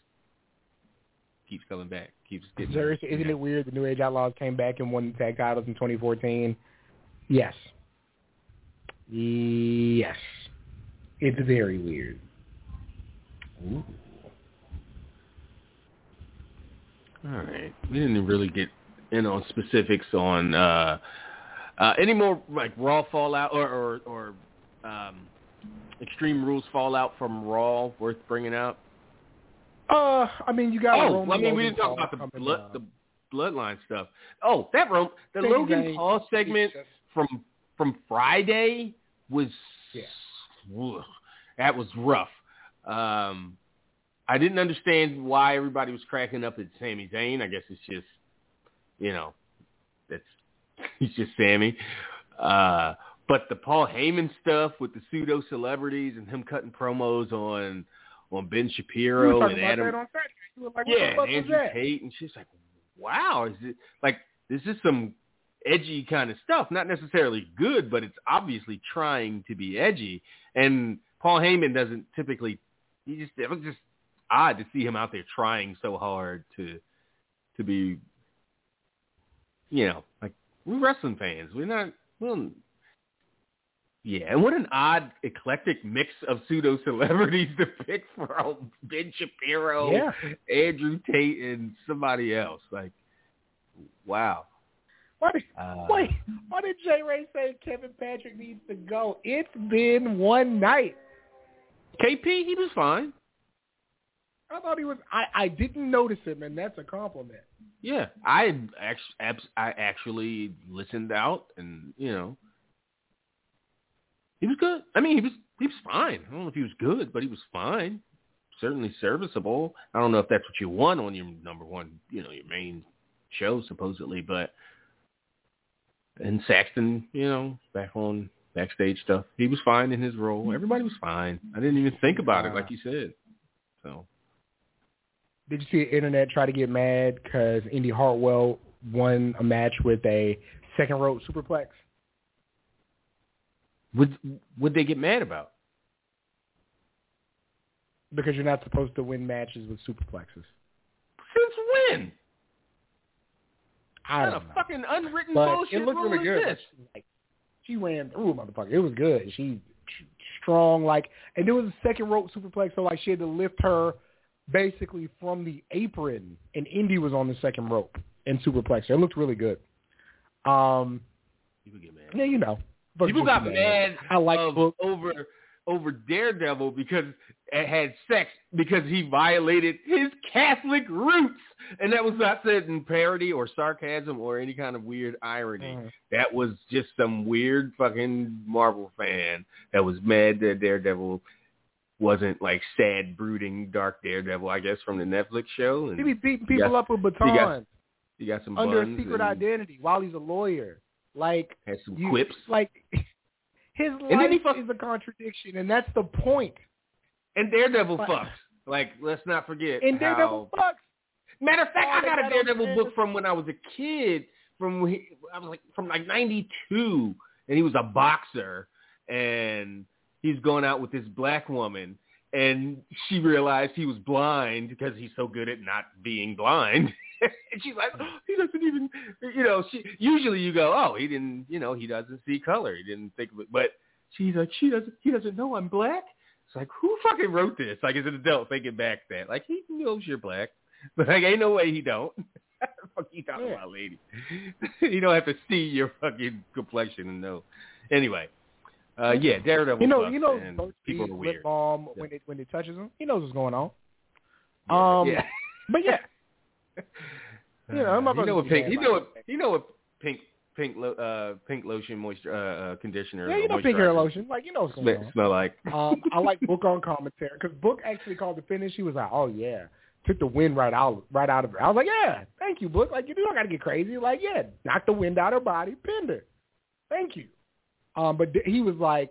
keeps coming back. Keeps getting. Seriously, isn't it weird the New Age Outlaws came back and won the tag titles in 2014? Yes. Yes. It's very weird. Ooh. All right. We didn't really get in on specifics on uh, uh, any more like Raw fallout or or, or um, Extreme Rules fallout from Raw worth bringing up. Uh, I mean, you got. Oh, I mean, we didn't talk about the blood, the bloodline stuff. Oh, that Ro- the Logan Paul segment from from Friday was yeah. that was rough. Um, I didn't understand why everybody was cracking up at Sami Zayn. I guess it's just, you know, that's he's just Sami. Uh, but the Paul Heyman stuff with the pseudo celebrities and him cutting promos on on Ben Shapiro and Adam, like, yeah, and Andrew Tate, and she's like, wow, is it like this is some edgy kind of stuff? Not necessarily good, but it's obviously trying to be edgy. And Paul Heyman doesn't typically. He just it was just odd to see him out there trying so hard to to be, you know, like we're wrestling fans. We're not Well, yeah, and what an odd, eclectic mix of pseudo celebrities to pick from Ben Shapiro, Yeah. Andrew Tate, and somebody else. Like, wow. Why did, Uh, wait, why did Jay Ray say Kevin Patrick needs to go? It's been one night. KP, he was fine. I thought he was. I, I didn't notice him, and that's a compliment. Yeah, I actually, I actually listened out, and you know, he was good. I mean, he was he was fine. I don't know if he was good, but he was fine. Certainly serviceable. I don't know if that's what you want on your number one, you know, your main show supposedly, but and Saxton, you know, back on backstage stuff, he was fine in his role. Everybody was fine. I didn't even think about it, like you said. So Did you see the internet try to get mad because Indy Hartwell won a match with a second rope superplex? would would they get mad about? Because you're not supposed to win matches with superplexes. Since when? I What don't know. fucking unwritten but bullshit it looked rule really is good. this? Like, she ran through a motherfucker. It was good. She strong, like, and there was a second rope superplex, so like she had to lift her basically from the apron, and Indy was on the second rope and superplex. her. It looked really good. Um, People get mad. yeah, you know, People got mad I like of- Book. over over Daredevil because it had sex because he violated his Catholic roots, and that was not said in parody or sarcasm or any kind of weird irony. Mhm. That was just some weird fucking Marvel fan that was mad that Daredevil wasn't like sad, brooding, dark Daredevil, I guess, from the Netflix show. He be beating people got- up with batons he got some under a secret and identity while he's a lawyer. Like had some you, quips. Like his then life fuck- is a contradiction, and that's the point. And Daredevil But- fucks. Like, let's not forget And Daredevil how fucks. Matter of fact, Oh, I got a Daredevil book from when I was a kid. From when he, I was like from like '92, and he was a boxer, and he's going out with this black woman, and she realized he was blind because he's so good at not being blind. and she's like, oh, he doesn't even, you know. She usually you go, oh, he didn't, you know, he doesn't see color. He didn't think of it, but she's like, she doesn't, he doesn't know I'm black. It's like, who fucking wrote this? Like, as an adult, thinking back that, like, he knows you're black, but like, ain't no way he don't. Fuck you talking Yeah. about, lady? you don't have to see your fucking complexion and know. Anyway, uh, yeah, Daredevil. You know, you know, people are lip weird. balm when it when it touches him, he knows what's going on. Yeah, Um, yeah. But yeah, You know, my you know what pink, you know what, you know what pink, pink, lo- uh, pink lotion moisture, uh, uh, conditioner. yeah, you know, pink hair lotion, like you know what's going Smell, on. smell like. Um, I like Book on commentary because Book actually called the finish. He was like, "Oh yeah," took the wind right out, right out of her. I was like, "Yeah, thank you, Book. Like you don't got to get crazy. Like yeah, knock the wind out of her body, pinned her. Thank you." Um, but th- he was like,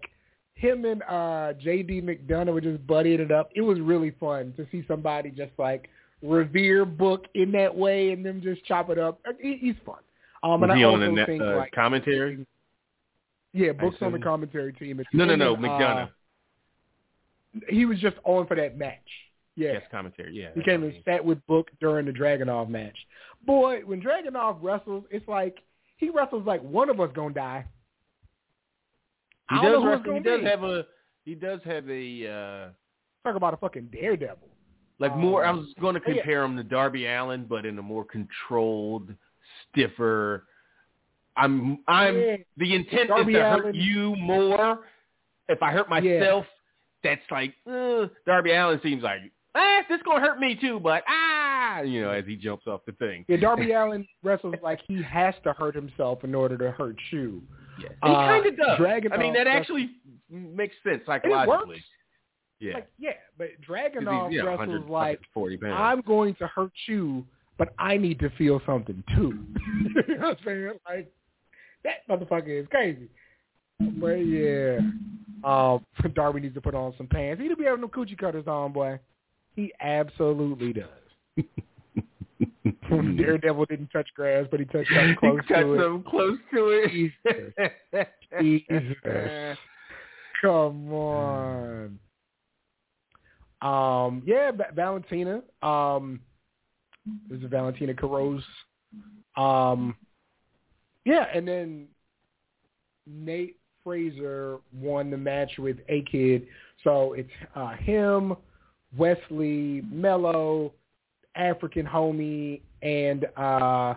him and uh J.D. McDonagh were just buddying it up. It was really fun to see somebody just like revere Book in that way and them just chop it up. He, he's fun. Um, Was and he I on also the think uh, like commentary? yeah, Book's on the commentary team. It's No, no, no, uh, McDonagh. he was just on for that match. Yeah. Yes, commentary. Yeah. He came and sat with Book during the Dragunov match. Boy, when Dragunov wrestles, it's like he wrestles like one of us gonna die. He does. know who it's wrestle- He does be. have a. He does have a. uh Talk about a fucking daredevil. Like more, I was going to oh, yeah. compare him to Darby Allin, but in a more controlled, stiffer. I'm, I'm. Yeah. The intent Darby is to hurt you more. If I hurt Yeah. myself, that's like uh, Darby Allin seems like, ah, this gonna hurt me too, but ah, you know, as he jumps off the thing. Yeah, Darby Allin wrestles like he has to hurt himself in order to hurt you. Yeah. And he Uh, kind of does. Dragunov I mean, that actually makes sense psychologically. Yeah. Like, yeah, but he's, yeah, wrestles like 140 pounds. I'm going to hurt you, but I need to feel something too. you know what I'm saying? Like that motherfucker is crazy. But yeah, um, Darby needs to put on some pants. He to be having them coochie cutters on, boy. He absolutely does. Daredevil didn't touch grass, but he touched something close he cut to it. some close to Jesus. it. Jesus. Come on. Um, yeah, Va- Valentina. Um, this is Valentina Caroz. Um, yeah, and then Nate Frazer won the match with A Kid. So it's uh, him, Wesley, Melo, African Homie, and uh,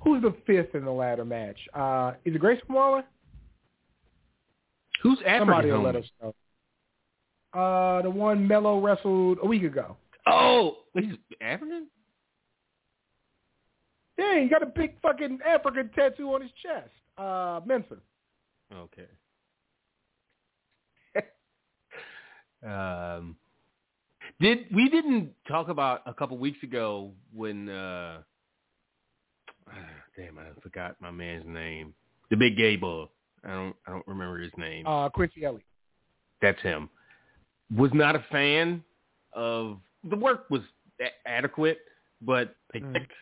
who's the fifth in the ladder match? Uh, is it Grayson Waller? Who's African Somebody will homie? let us know. Uh, the one Melo wrestled a week ago. Oh, he's African. Yeah, he got a big fucking African tattoo on his chest. Uh, Mensah. Okay. um, did we didn't talk about a couple weeks ago when uh, damn I forgot my man's name, the big gay bull. I don't I don't remember his name. Uh, Quincy Elliott. That's him. Was not a fan of the work was a- adequate, but they Mm. picked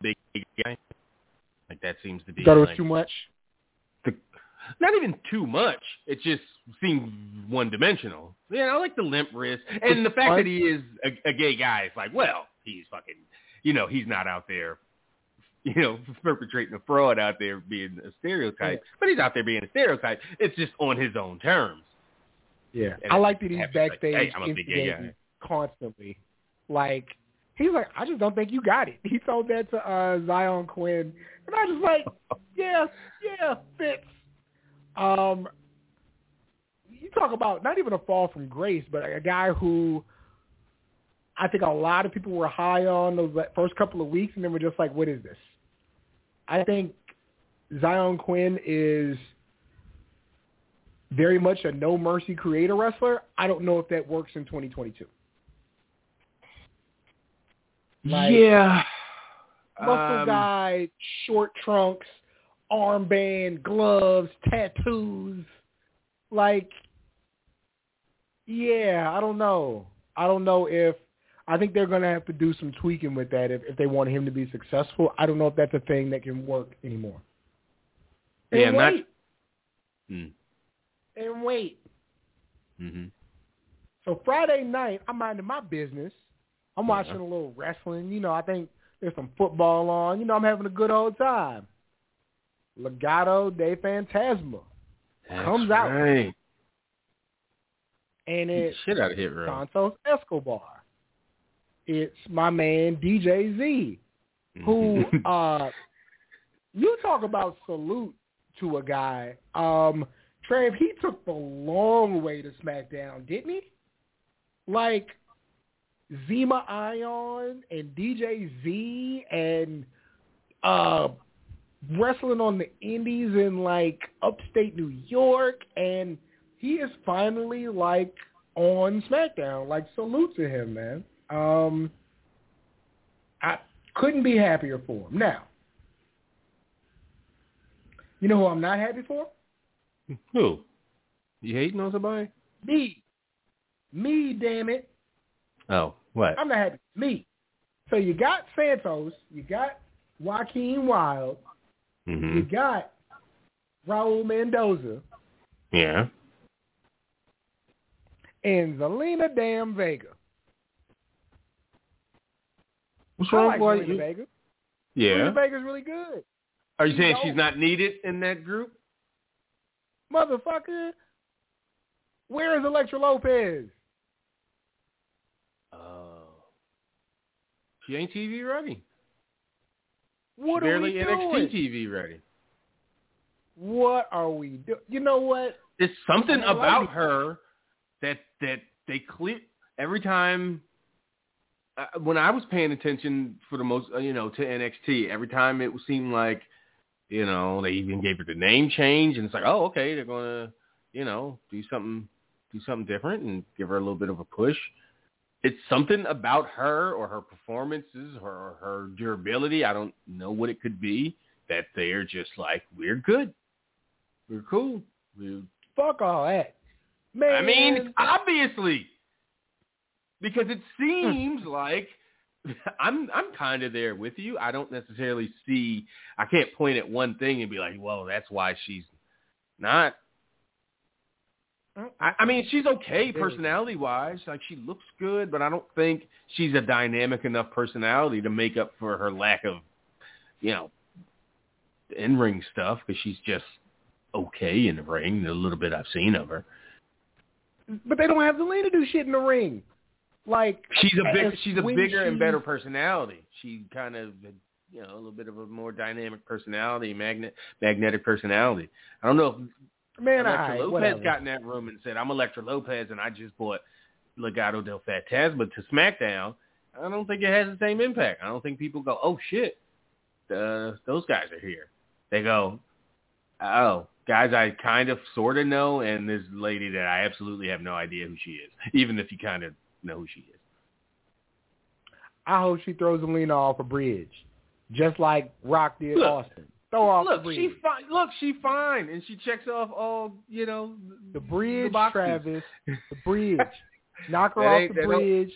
big guy. Like that seems to be You thought it was like, too much? the, not even too much. It just seemed one dimensional. Yeah, I like the limp wrist and the fact fun. that he is a, a gay guy. It's like, well, he's fucking, you know, he's not out there, you know, perpetrating a fraud out there being a stereotype, but he's out there being a stereotype. It's just on his own terms. Yeah, And I it's like that he's happy, like, backstage hey, I'm a big gay instigating constantly. Like he's like, I just don't think you got it. He told that to uh, Zion Quinn, and I was like, yeah, yeah, fits. Um, you talk about not even a fall from grace, but a guy who I think a lot of people were high on those first couple of weeks, and then were just like, what is this? I think Zion Quinn is very much a no mercy creator wrestler. I don't know if that works in 2022. Like, yeah. Muscle Um, guy, short trunks, armband, gloves, tattoos. Like, yeah, I don't know. I don't know if I think they're going to have to do some tweaking with that if, if they want him to be successful. I don't know if that's a thing that can work anymore. And Yeah, not- wait, Mm, and wait. mhm. So Friday night, I'm minding my business. I'm Yeah. watching a little wrestling. You know, I think there's some football on. You know, I'm having a good old time. Legado del Fantasma. That's Comes out. right. And it's shit out of Hit Row. Santos Escobar. It's my man DJ Z, who Mhm. uh you talk about salute to a guy. Um Trev, he took the long way to SmackDown, didn't he? Like Zema Ion and DJ Z and uh wrestling on the indies in like upstate New York and he is finally like on SmackDown. Like salute to him, man. Um I couldn't be happier for him. Now, you know who I'm not happy for? Who? You hating on somebody? Me. Me, damn it. Oh, what? I'm not happy. Me. So you got Santos, you got Joaquin Wilde, you hmm got Raul Mendoza, Yeah. and Zelina Damn Vega. What's I wrong like with Zelina you? Vega. Yeah. Zelina Vega's really good. Are you saying No. she's not needed in that group? Motherfucker. Where is Elektra Lopez? Oh. She ain't TV ready. What She are barely we NXT doing? TV ready. What are we doing? You know what? It's something about her that that they clear every time. Uh, when I was paying attention for the most, uh, you know, to NXT, every time it seemed like, you know, they even gave her the name change, and it's like, oh, okay, they're gonna, you know, do something, do something different, and give her a little bit of a push. It's something about her or her performances or her durability. I don't know what it could be that they're just like, we're good, we're cool, we're Fuck all that. Man, I mean, obviously, because it seems hmm. like I'm I'm kind of there with you. I don't necessarily see. I can't point at one thing and be like, well, that's why she's not. I, I mean, she's okay personality wise. Like she looks good, but I don't think she's a dynamic enough personality to make up for her lack of, you know, in ring stuff. Because she's just okay in the ring. The little bit I've seen of her, But they don't have Zelina do shit in the ring. Like she's a big, she's a bigger and better personality. She kind of, you know, a little bit of a more dynamic personality, magnet, magnetic personality. I don't know if Man, Elektra alright, Lopez whatever. got in that room and said, "I'm Elektra Lopez, and I just bought Legado del Fantasma to SmackDown." I don't think it has the same impact. I don't think people go, "Oh shit, uh, those guys are here." They go, "Oh, guys, I kind of sort of know, and this lady that I absolutely have no idea who she is, even if you kind of know who she is." I hope she throws Zelina off a bridge, just like Rock did Look, Austin. Throw off Look, the bridge. she fine. Look, she fine, and she checks off all you know the bridge, boxes. Travis. The bridge. Knock her That off the that don't- bridge,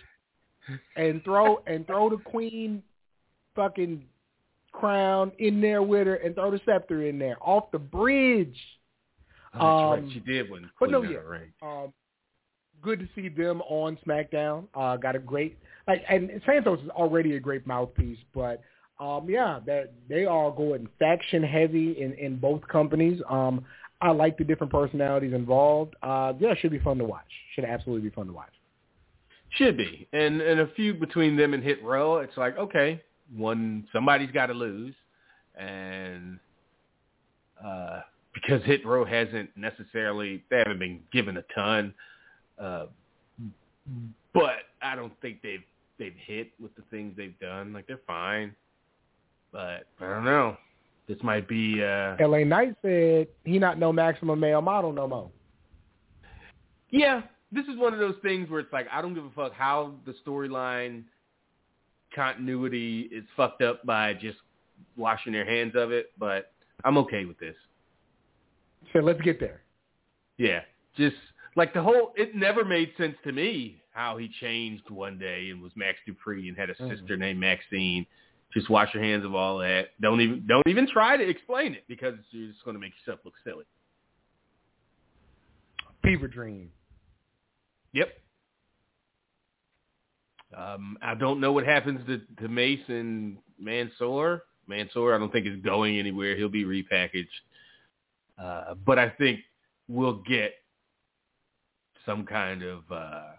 and throw and throw the queen, fucking crown in there with her, and throw the scepter in there off the bridge. Oh, that's Um, right. She did win. but no, yeah. the. Um, good to see them on SmackDown. Uh, got a great like, and Santos is already a great mouthpiece, but um, yeah, that they are going faction heavy in in both companies. Um, I like the different personalities involved. Uh, yeah, should be fun to watch. Should absolutely be fun to watch. Should be. And and a feud between them and Hit Row, it's like, okay, one somebody's gotta lose and uh because Hit Row hasn't necessarily they haven't been given a ton. Uh Uh, mm. Mm. but I don't think they've they've hit with the things they've done. Like they're fine. But I don't know. This might be uh LA Knight said he not no maximum male model no more. Yeah, this is one of those things where it's like I don't give a fuck how the storyline continuity is fucked up by just washing their hands of it, but I'm okay with this. So let's get there. Yeah, just like the whole it never made sense to me how he changed one day and was Max Dupri and had a Mhm. sister named Maxxine. Just wash your hands of all that. Don't even don't even try to explain it because you're just going to make yourself look silly. Fever Dream. Yep. Um, I don't know what happens to, to Mace and Mansoor. Mansoor, I don't think is going anywhere. He'll be repackaged. Uh, but I think we'll get some kind of uh,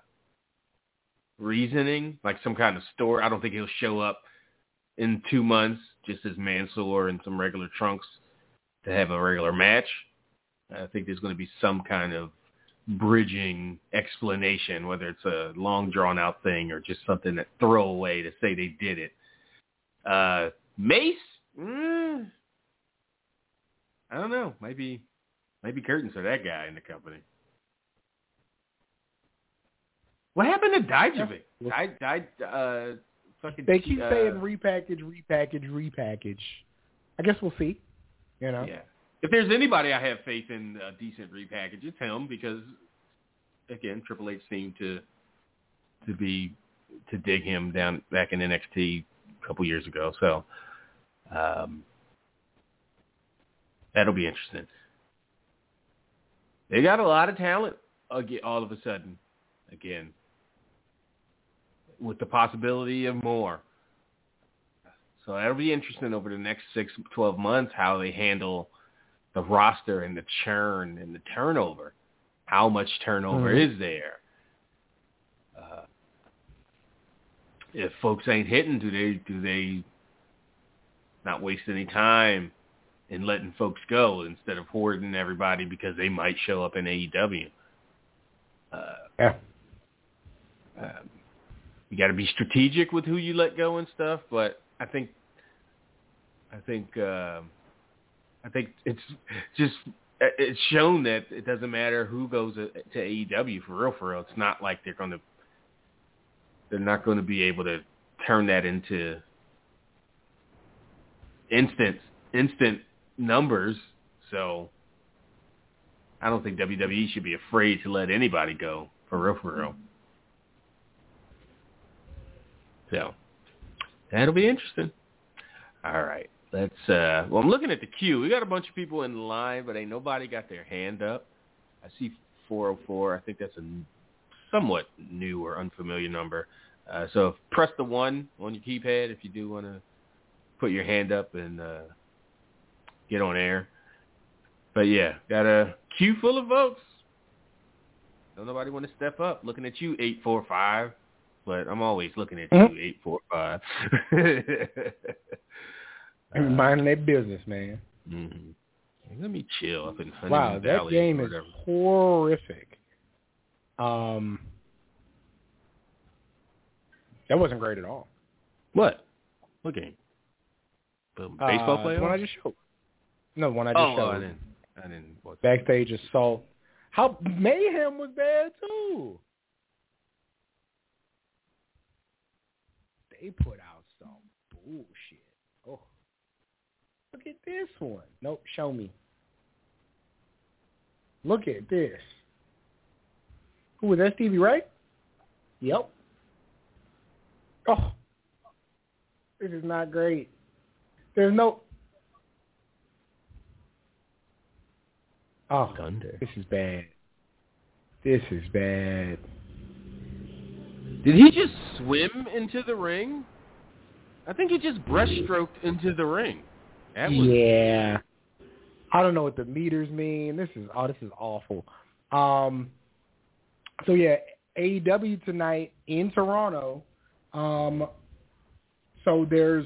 reasoning, like some kind of story. I don't think he'll show up in two months just as Mansoor and some regular trunks to have a regular match. I think there's going to be some kind of bridging explanation, whether it's a long drawn out thing or just something that throwaway to say they did it. Uh, Mace, mm, I don't know. Maybe, maybe curtains are that guy in the company. What happened to Dijak? Di, Di, uh, fucking. They keep uh, saying repackage, repackage, repackage. I guess we'll see. You know. Yeah. If there's anybody I have faith in a decent repackage, it's him because again, Triple H seemed to to be to dig him down back in NXT a couple years ago. So um that'll be interesting. They got a lot of talent again all of a sudden again with the possibility of more. So that'll be interesting over the next six, twelve months how they handle the roster and the churn and the turnover. How much turnover Mhm. is there? Uh, if folks ain't hitting, do they do they not waste any time in letting folks go instead of hoarding everybody because they might show up in AEW? Uh, Yeah. um, you got to be strategic with who you let go and stuff. But I think, I think, um, I think it's just it's shown that it doesn't matter who goes to AEW for real. For real, it's not like they're going to they're not going to be able to turn that into instant instant numbers. So I don't think WWE should be afraid to let anybody go for real. For real. So that'll be interesting. All right. Let's uh well I'm looking at the queue. We got a bunch of people in line, but ain't nobody got their hand up. I see 404. I think that's a somewhat new or unfamiliar number. Uh so press the 1 on your keypad if you do want to put your hand up and uh get on air. But yeah, got a queue full of votes. Don't nobody want to step up. Looking at you, eight four five. But I'm always looking at Mhm. you, eight four five. And minding their business, man. hmm Let me chill up in Honeymoon Wow, that Valley game is horrific. Um, that wasn't great at all. What? What game? The baseball uh, player? The one I just showed. No, the one I just oh, showed. oh, I didn't. I didn't. Watch Backstage assault. How mayhem was bad too. They put out some bullshit. Oh, look at this one. Nope, show me. Look at this. Who was that? Stevie Ray? Yep. Oh, this is not great. There's no. Oh, Thunder. this is bad. This is bad. Did he just swim into the ring? I think he just breaststroked into the ring. That was yeah. I don't know what the meters mean. This is oh, this is awful. Um. So yeah, AEW tonight in Toronto. Um. So there's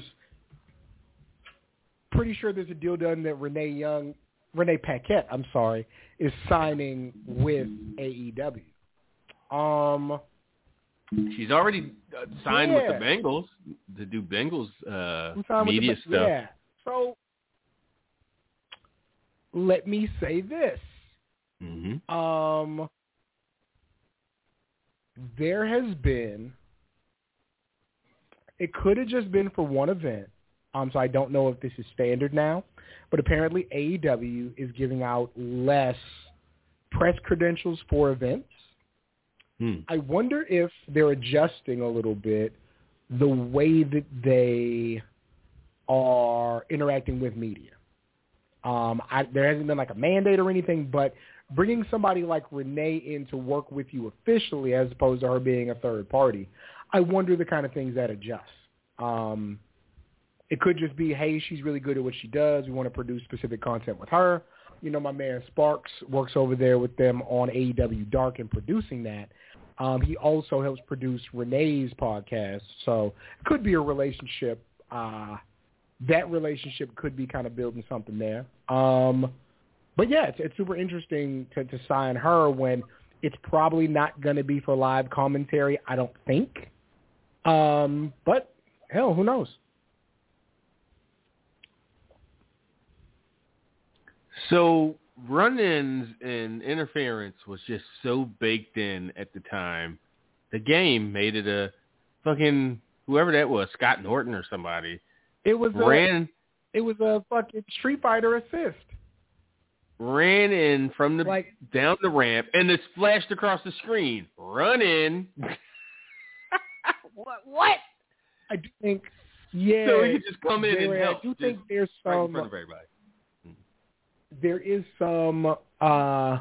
pretty sure there's a deal done that Renee Young, Renee Paquette, I'm sorry, is signing with AEW. Um. She's already uh, signed with the Bengals to do Bengals uh, media the, stuff. Yeah. So let me say this. hmm Um, there has been. It could have just been for one event. Um, so I don't know if this is standard now, but apparently AEW is giving out less press credentials for events. Hmm. I wonder if they're adjusting a little bit the way that they are interacting with media. Um, I, there hasn't been like a mandate or anything, but bringing somebody like Renee in to work with you officially as opposed to her being a third party, I wonder the kind of things that adjust. Um, it could just be, hey, she's really good at what she does. We want to produce specific content with her. You know, my man Sparks works over there with them on AEW Dark and producing that. Um, he also helps produce Renee's podcast. So it could be a relationship. Uh, that relationship could be kind of building something there. Um, but yeah, it's, it's super interesting to, to sign her when it's probably not going to be for live commentary. I don't think. Um, but hell, who knows? So run-ins and interference was just so baked in at the time. The game made it a fucking whoever that was, Scott Norton or somebody, It was a, ran it was a fucking Street Fighter assist. ran in from the Like- down the ramp and it flashed across the screen. Run in. what? What? I do think, yeah. So he could just come in and there- help. I do think there's right in front of everybody. There is some uh,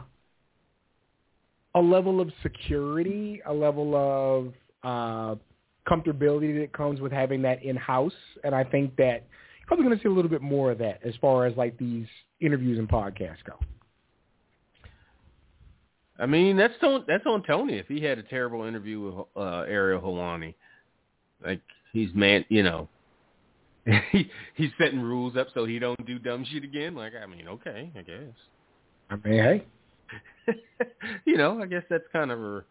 a level of security, a level of uh, comfortability that comes with having that in house, and I think that you're probably going to see a little bit more of that as far as like these interviews and podcasts go. I mean, that's on that's on Tony. If he had a terrible interview with uh, Ariel Helwani, like he's man, you know, he he's setting rules up so he don't do dumb shit again. Like, I mean, okay, I guess. I mean, hey, you know, I guess that's kind of a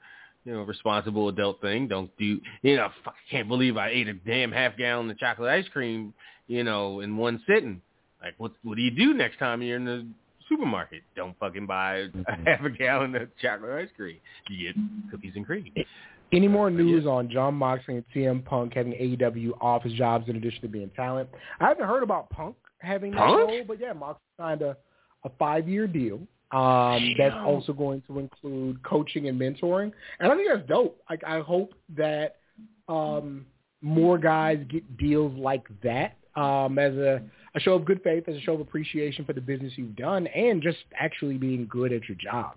you know responsible adult thing. Don't do you know? Fuck, I can't believe I ate a damn half gallon of chocolate ice cream, you know, in one sitting. Like, what what do you do next time you're in the supermarket? Don't fucking buy a half a gallon of chocolate ice cream. You get cookies and cream. Any more news yeah. on Jon Moxley and CM Punk having AEW office jobs in addition to being talent? I haven't heard about Punk having that Punk? role, but yeah, Moxley signed a, a five-year deal. Um, that's also going to include coaching and mentoring, and I think that's dope. Like, I hope that um, more guys get deals like that um, as a, a show of good faith, as a show of appreciation for the business you've done, and just actually being good at your job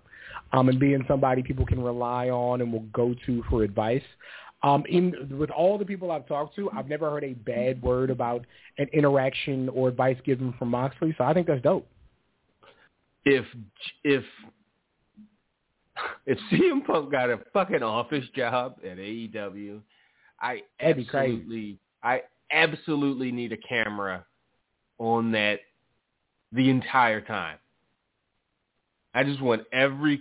um, and being somebody people can rely on and will go to for advice. Um, in with all the people I've talked to, I've never heard a bad word about an interaction or advice given from Moxley, so I think that's dope. if if if CM Punk got a fucking office job at AEW, I absolutely I absolutely need a camera on that the entire time. I just want every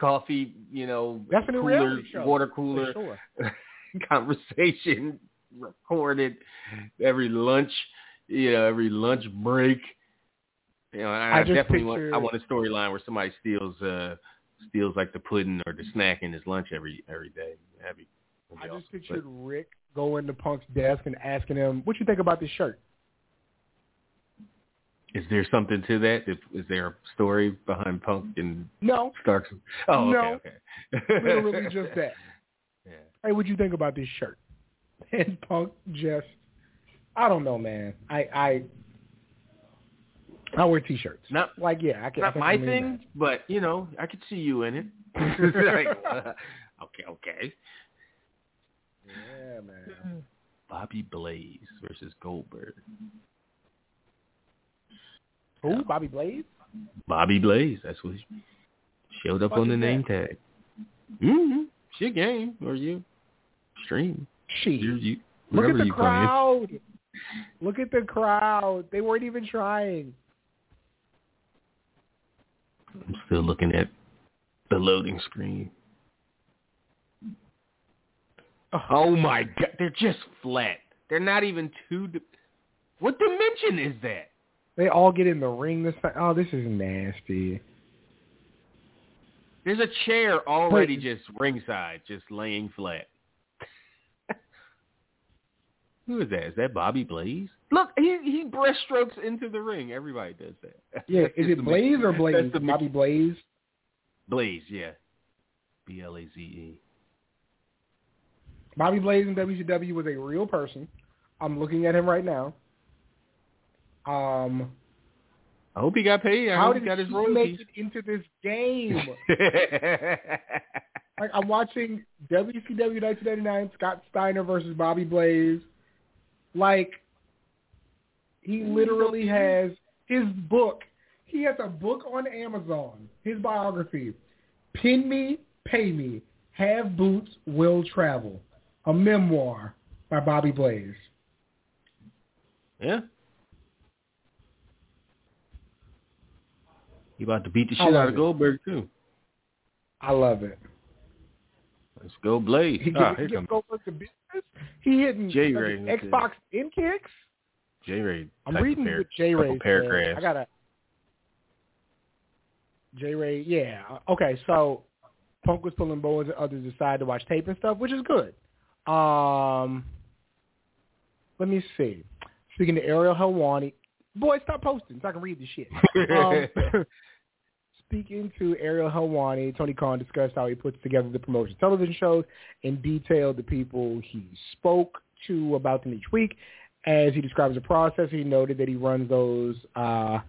coffee, you know, Definitely cooler, water cooler sure. conversation recorded every lunch, you know, every lunch break. You know, I, I just definitely want I want a storyline where somebody steals uh steals like the pudding or the snack in his lunch every every day. That'd be, that'd I be just awesome. pictured Rick going to Punk's desk and asking him, "What you think about this shirt?" But is there something to that? Is there a story behind Punk and No, Starks? Oh, okay, No. okay. literally just that. Yeah. Hey, what do you think about this shirt? And Punk just, I don't know, man. I I I wear t-shirts. Not Like, yeah, I can. I not can my thing, imagine. but you know, I could see you in it. like, uh, okay, okay. Yeah, man. Bobby Blaze versus Goldberg. Who? Bobby Blaze? Bobby Blaze. That's what he showed up on the name that? tag. Mm-hmm. Shit game or you stream. You, She. you, Look at the you crowd. Look at the crowd. They weren't even trying. I'm still looking at the loading screen. Oh my god, they're just flat. They're not even two. Di- what dimension is that? They all get in the ring this time. Oh, this is nasty. There's a chair already Wait. just ringside, just laying flat. Who is that? Is that Bobby Blaze? Look, he he breaststrokes into the ring. Everybody does that. Yeah, is it Blaze or Blaze? That's the mix- Bobby Blaze. Blaze, yeah. B L A Z E. Bobby Blaze in WCW was a real person. I'm looking at him right now. Um, I hope he got paid. I how hope did he got his he royalties. make it into this game? like I'm watching WCW 1999 Scott Steiner versus Bobby Blaze. Like he literally has his book. He has a book on Amazon. His biography. Pin me, pay me. Have boots, will travel. A memoir by Bobby Blaze. yeah. He about to beat the shit out of. Goldberg too. I love it. Let's go Blaze. He Ah, here he comes Goldberg to business. He hitting J-Ray fucking Xbox in kicks. J Ray. I'm reading what J Ray said. paragraphs. I gotta J Ray. Yeah. Okay. So Punk was pulling bows and others decided to watch tape and stuff, which is good. Um, let me see. Speaking to Ariel Helwani, boy, stop posting so I can read the shit. Um, speaking to Ariel Helwani, Tony Khan discussed how he puts together the promotion television shows and detailed the people he spoke to about them each week. As he describes the process, he noted that he runs those uh,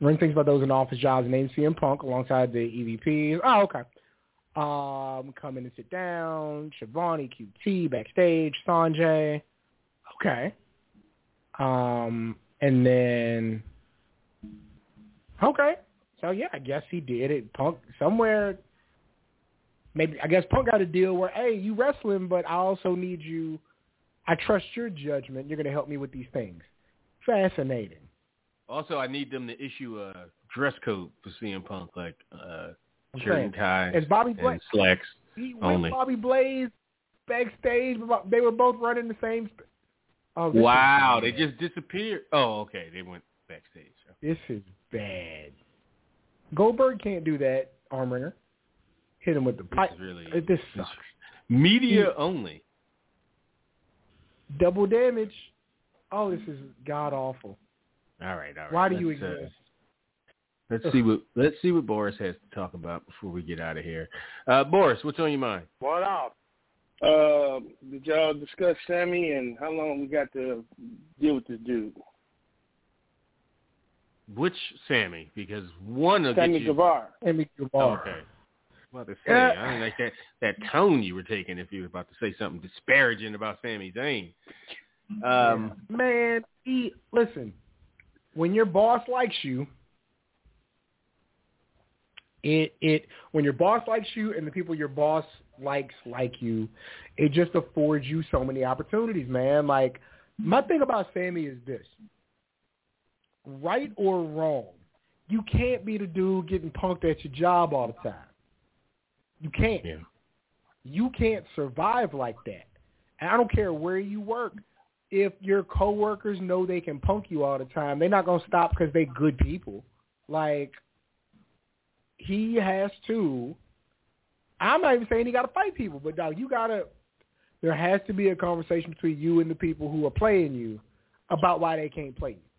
runs things about those in office jobs named CM Punk alongside the EVPs. Oh, okay. Um, come in and sit down. Shivani, QT, backstage, Sonjay. Okay. Um, and then okay. So yeah, I guess he did it. Punk somewhere. Maybe I guess Punk got a deal where, hey, you wrestling, but I also need you. I trust your judgment. You're going to help me with these things. Fascinating. Also, I need them to issue a dress code for CM Punk, like uh, shirt and tie As Bobby and Blaze, slacks. he only. Bobby Blaze backstage. They were both running the same. Sp- oh, Wow, they just disappeared. Oh, okay, they went backstage. This is bad. Goldberg can't do that. Arm wringer. Hit him with the This pipe. is really Uh, This sucks. media only. Double damage. Oh, this is god awful. All right, all right. Why do you let's, uh, exist? let's see what let's see what Boris has to talk about before we get out of here. Uh, Boris, what's on your mind? What up? Uh, did y'all discuss Sammy and how long we got to deal with this dude? Which Sammy? Because one will Sammy get you. Guevara. Sammy Oh, Guevara. okay. Well, to say, Yeah. I didn't like that that tone you were taking if you were about to say something disparaging about Sami Zayn. Um, Man, he listen. When your boss likes you, It it when your boss likes you and the people your boss likes like you, it just affords you so many opportunities, man. Like my thing about Sammy is this. Right or wrong, you can't be the dude getting punked at your job all the time. You can't. Yeah. You can't survive like that. And I don't care where you work. If your coworkers know they can punk you all the time, they're not gonna stop because they good people. Like he has to. I'm not even saying he got to fight people, but dog, you gotta. There has to be a conversation between you and the people who are playing you about why they can't play you.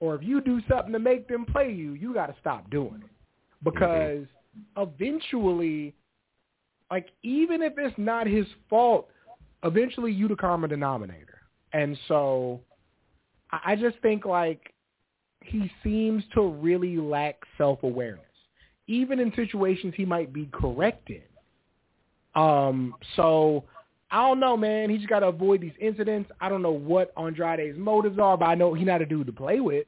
Or if you do something to make them play you, you got to stop doing it because eventually, like even if it's not his fault, eventually you the common denominator. And so, I just think like he seems to really lack self awareness even in situations he might be correct in. Um, so I don't know, man. He just got to avoid these incidents. I don't know what Andrade's motives are, but I know he's not a dude to play with,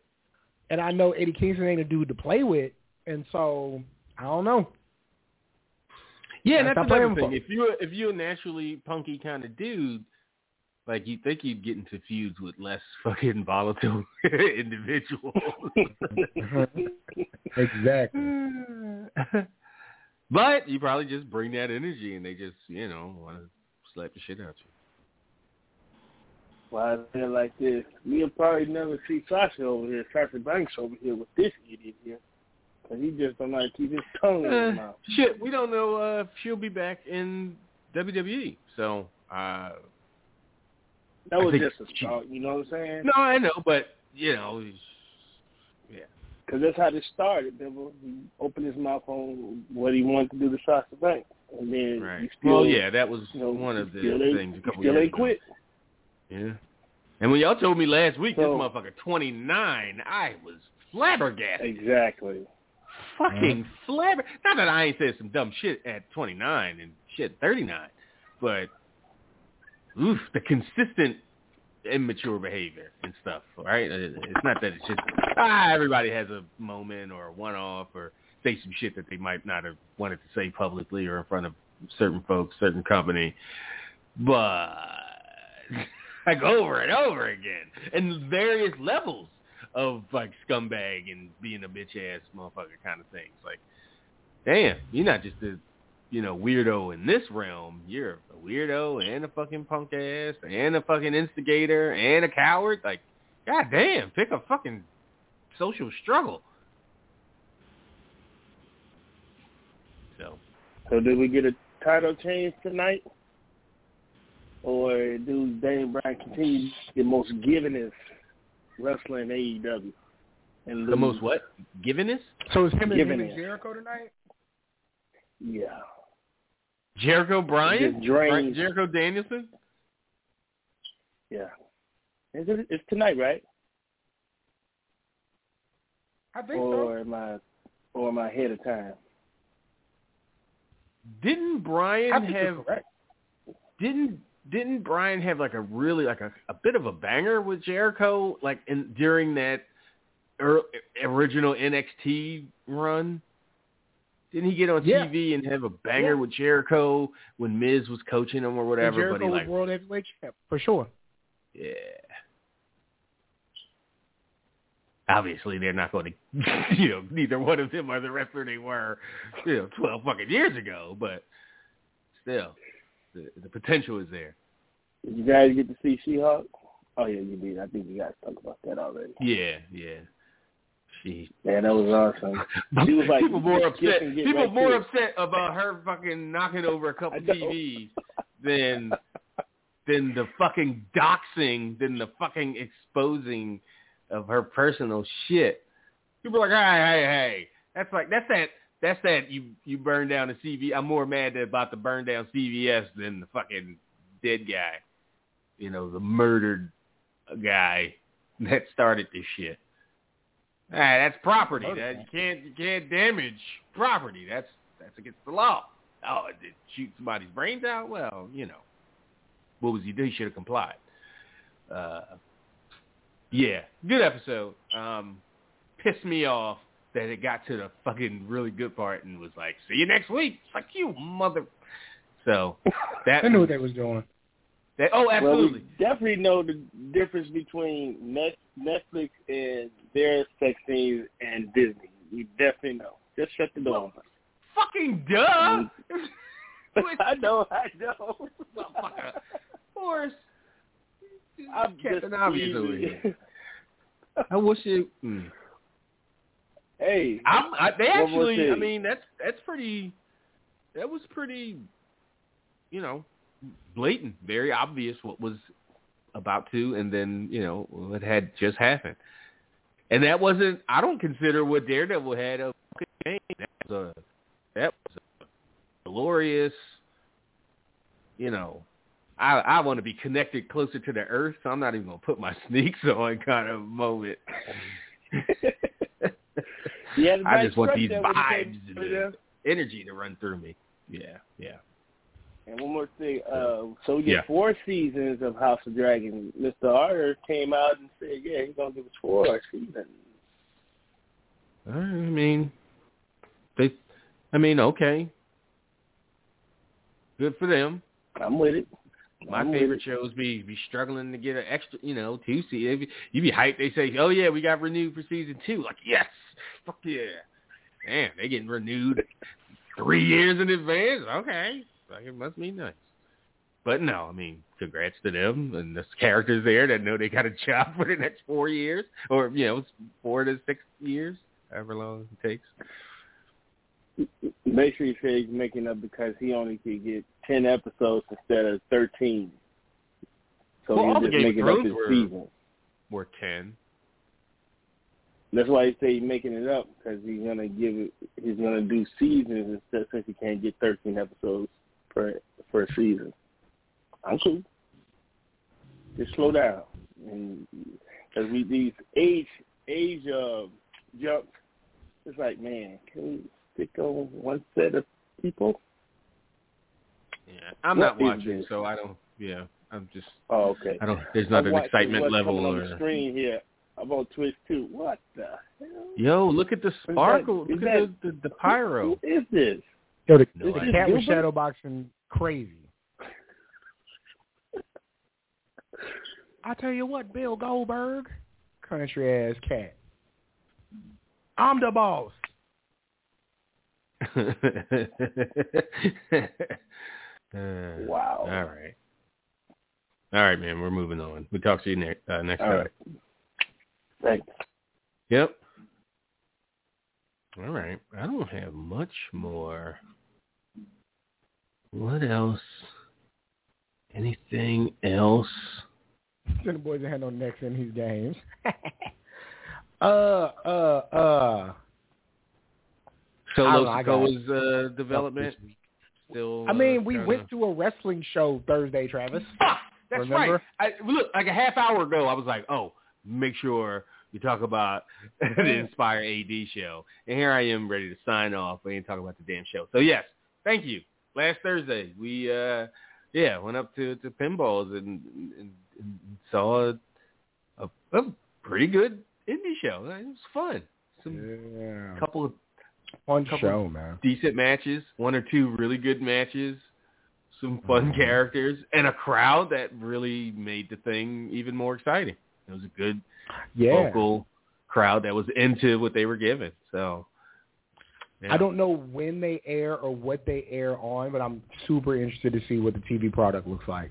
and I know Eddie Kingston ain't a dude to play with, and so I don't know. Yeah, and That's that's not another thing. If you're if you're a naturally punky kind of dude, like you think you'd get into feuds with less fucking volatile individuals. exactly. but you probably just bring that energy, and they just you know want to slap the shit out you. Why I feel like this? We'll probably never see Sasha over here, Sasha Banks over here with this idiot here. Because he just don't like keep his tongue in Eh, his mouth. shit, we don't know uh, if she'll be back in WWE. So uh, That was just a start, you know what I'm saying? no, I know, but you know. Because that's how this started, Devil. He opened his mouth on what he wanted to do to Sasha Banks. And then he Right. still, well, yeah, that was you know, one of the still things a couple still years ain't ago. quit. Yeah. And when y'all told me last week this motherfucker 29, I was flabbergasted. Exactly. Fucking uh-huh. flabber. Not that I ain't said some dumb shit at 29 and shit 39, but oof, the consistent immature behavior and stuff, right? It's not that it's just ah everybody has a moment or a one-off or say some shit that they might not have wanted to say publicly or in front of certain folks, certain company, but like over and over again, and various levels of like scumbag and being a bitch ass motherfucker kind of things. Like, damn, you're not just a you know weirdo in this realm. You're a weirdo and a fucking punk ass and a fucking instigator and a coward. Like, god damn, pick a fucking social struggle. So So did we get a title change tonight? Or do Daniel Bryan continue the most givenest wrestler in AEW? And the most what givenness? So it's him and, him Giving and. Jericho tonight? Yeah. Jericho Bryan, Just. Bryan- Jericho Danielson. Yeah. Is it, it's tonight, right? I think Or am I or am I ahead of time? Didn't. Bryan I think you're have didn't didn't Bryan have like a really like a, a bit of a banger with Jericho like in during that er, original NXT run? Didn't he get on Yeah. TV and have a banger Yeah. with Jericho when Miz was coaching him or And whatever? Jericho but he was like, World Heavyweight Champ, for sure. yeah. Obviously, they're not going to, you know, neither one of them are the wrestler they were, you know, twelve fucking years ago. But still, the, the potential is there. Did you guys get to see She-Hulk? Oh yeah, you did. I think you guys talked about that already. Yeah, yeah. She Man, that was awesome. She was like, people more upset. People right more upset about her fucking knocking over a couple TVs than than the fucking doxing, than the fucking exposing of her personal shit. People are like, hey, hey, hey. That's like that's that that's that you you burn down the CV. I'm more mad about the burn down CVS than the fucking dead guy. You know, the murdered guy that started this shit. Ah, that's property. That you can't you can't damage property. That's that's against the law. Oh, did shoot somebody's brains out? Well, you know, what was he do? He should have complied. Uh, yeah, good episode. Um, pissed me off that it got to the fucking really good part and was like, "See you next week." Fuck you, mother. So that I knew what they was doing. That, oh, Well, absolutely. we definitely know the difference between Net, Netflix and their sex scenes and Disney. We definitely know. Just shut the door. Fucking duh. I know, I know. Motherfucker. Of course. I'm just Obvious over here. I wish it. Mm. hey, I'm, I, they actually. I mean, that's that's pretty. That was pretty. You know, blatant, very obvious what was about to, and then you know what had just happened. And that wasn't. I don't consider what Daredevil had a game. That was a. That was a glorious. You know, I I want to be connected closer to the earth, so I'm not even gonna put my sneaks on kind of moment. a I just want these there when he vibes and the energy to run through me. Yeah, yeah. And one more thing. Uh, so we get Yeah. four seasons of House of Dragon. Mr. Arter came out and said, yeah, he's going to give us four seasons. I mean, they. I mean, okay. Good for them. I'm with it. My I'm favorite shows be be struggling to get an extra, you know, two season. You be hyped. They say, "Oh yeah, we got renewed for season two. Like, yes, fuck yeah. Damn, they getting renewed three years in advance. Okay, like it must be nice. But no, I mean, congrats to them and the characters there that know they got a job for the next four years, or you know, four to six years, however long it takes. Make sure you say he's making up because he only could get 10 episodes instead of 13. So Well, he's just making up his were- season. Or ten. That's why he say he's making it up because he's gonna give it. He's gonna do seasons instead since he can't get 13 episodes per a season. I'm cool. Just slow down, and because we these age age uh, jumps, it's like man, can we stick on one set of people? Yeah, I'm What not watching, this? so I don't. Yeah, I'm just. Oh, okay. I don't. There's not I'm an excitement level coming on or. the screen here. I'm on Twitch too. What the hell? Yo, look at the that- sparkle. is Look that- at the, the, the pyro. Who is this? Yo, the, No the idea. cat was Gilbert? shadow boxing crazy. I tell you what, Bill Goldberg, country ass cat. I'm the boss. Uh, Wow. All right. All right, man. We're moving on. We talk to you next uh, next All time. right. Thanks. Yep. All right. I don't have much more. What else? Anything else? Send the boys a hand on next in his games. uh, uh, uh. I Solo don't know, I got Sikoa's uh, development still. I mean, uh, we kinda- went to a wrestling show Thursday, Travis. Fuck, that's Remember? right. I, look, like a half hour ago, I was like, oh, make sure you talk about the Inspire AD show. And here I am ready to sign off. We ain't talking about the damn show. So yes, thank you. Last Thursday, we uh yeah went up to to pinballs and, and, and saw a, a, a pretty good indie show. It was fun. Some Yeah. couple of Fun couple- show, man. decent matches, one or two really good matches, some fun characters, and a crowd that really made the thing even more exciting. It was a good Yeah. vocal crowd that was into what they were given. So yeah. I don't know when they air or what they air on, but I'm super interested to see what the TV product looks like.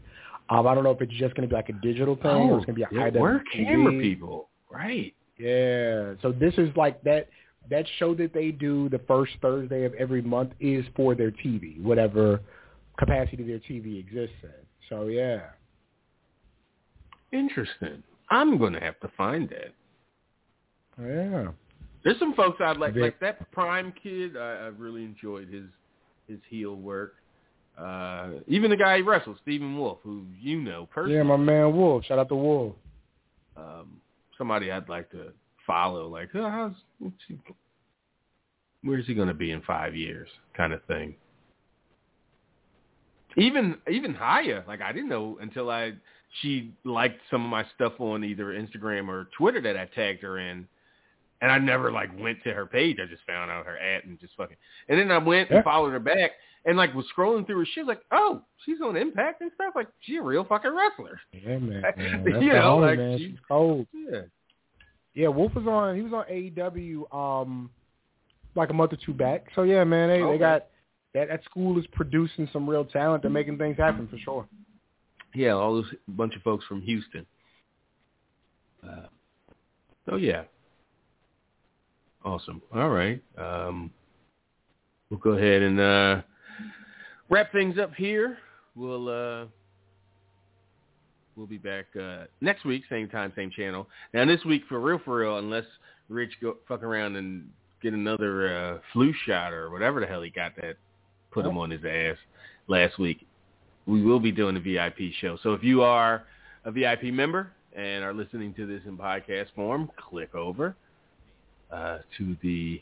Um, I don't know if it's just going to be like a digital thing or Oh, it's going to be a yeah, high we're definition camera TV. people, right? Yeah. So this is like that that show that they do the first Thursday of every month is for their TV, whatever capacity their TV exists in. So yeah. Interesting. I'm going to have to find that. Yeah. There's some folks I'd like, like that Prime kid. I, I really enjoyed his his heel work. Uh, even the guy he wrestled, Stephen Wolf, who you know personally. Yeah, my man Wolf. Shout out to Wolf. um, somebody I'd like to follow. Like, oh, how's what's he, where's he going to be in five years, kind of thing. Even even Haya, like I didn't know until I she liked some of my stuff on either Instagram or Twitter that I tagged her in, And I never like went to her page. I just found out her at and just fucking. And then I went and followed her back and like was scrolling through her shit. Like, oh, she's on Impact and stuff. Like, she's a real fucking wrestler. Yeah, man. man. You That's know, homie, like, man. she- She's cold. Yeah. Yeah, Wolf was on. He was on AEW um like a month or two back. So yeah, man, they Okay. they got that that school is producing some real talent. They're making things happen for sure. Yeah, all those bunch of folks from Houston. Uh, so yeah, awesome. All right, um, we'll go ahead and uh, wrap things up here. We'll uh, we'll be back uh, next week, same time, same channel. Now this week, for real, for real, unless Rich go fuck around and get another uh, flu shot or whatever the hell he got that put him on his ass last week we will be doing a VIP show. So if you are a VIP member and are listening to this in podcast form, click over uh, to the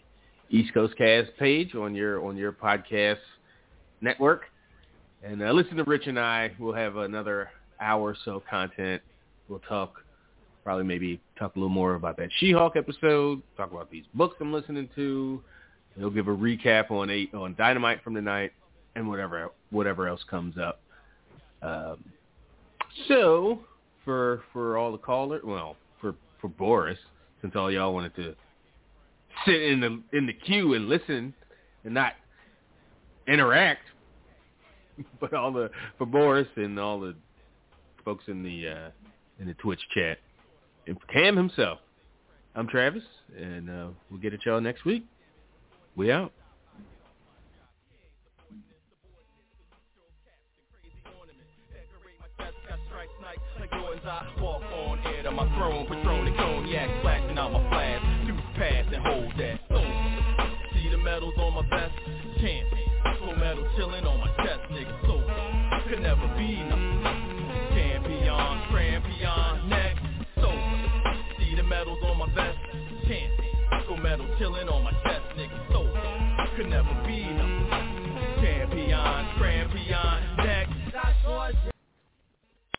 East Coast Cast page on your on your podcast network, and uh, listen to Rich and I. We'll have another hour or so content. We'll talk probably maybe talk a little more about that She-Hulk episode. Talk about these books I'm listening to. He'll give a recap on eight on Dynamite from tonight and whatever whatever else comes up. Um, so for for all the callers, well, for for Boris, since all y'all wanted to sit in the in the queue and listen and not interact, but all the for Boris and all the folks in the uh, in the Twitch chat, and for Cam himself, I'm Travis, and uh, we'll get at y'all next week. We out. as I walk on air to my throne, patron and cognac, flashing out my flash, you pass and hold that. So, see the medals on my vest, champion, so medal chilling on my chest, nigga, so, could never be nothing, champion, champion, next, so, see the medals on my vest, champion, so medal chilling on my chest, nigga, so, could never be nothing, champion, champion, next,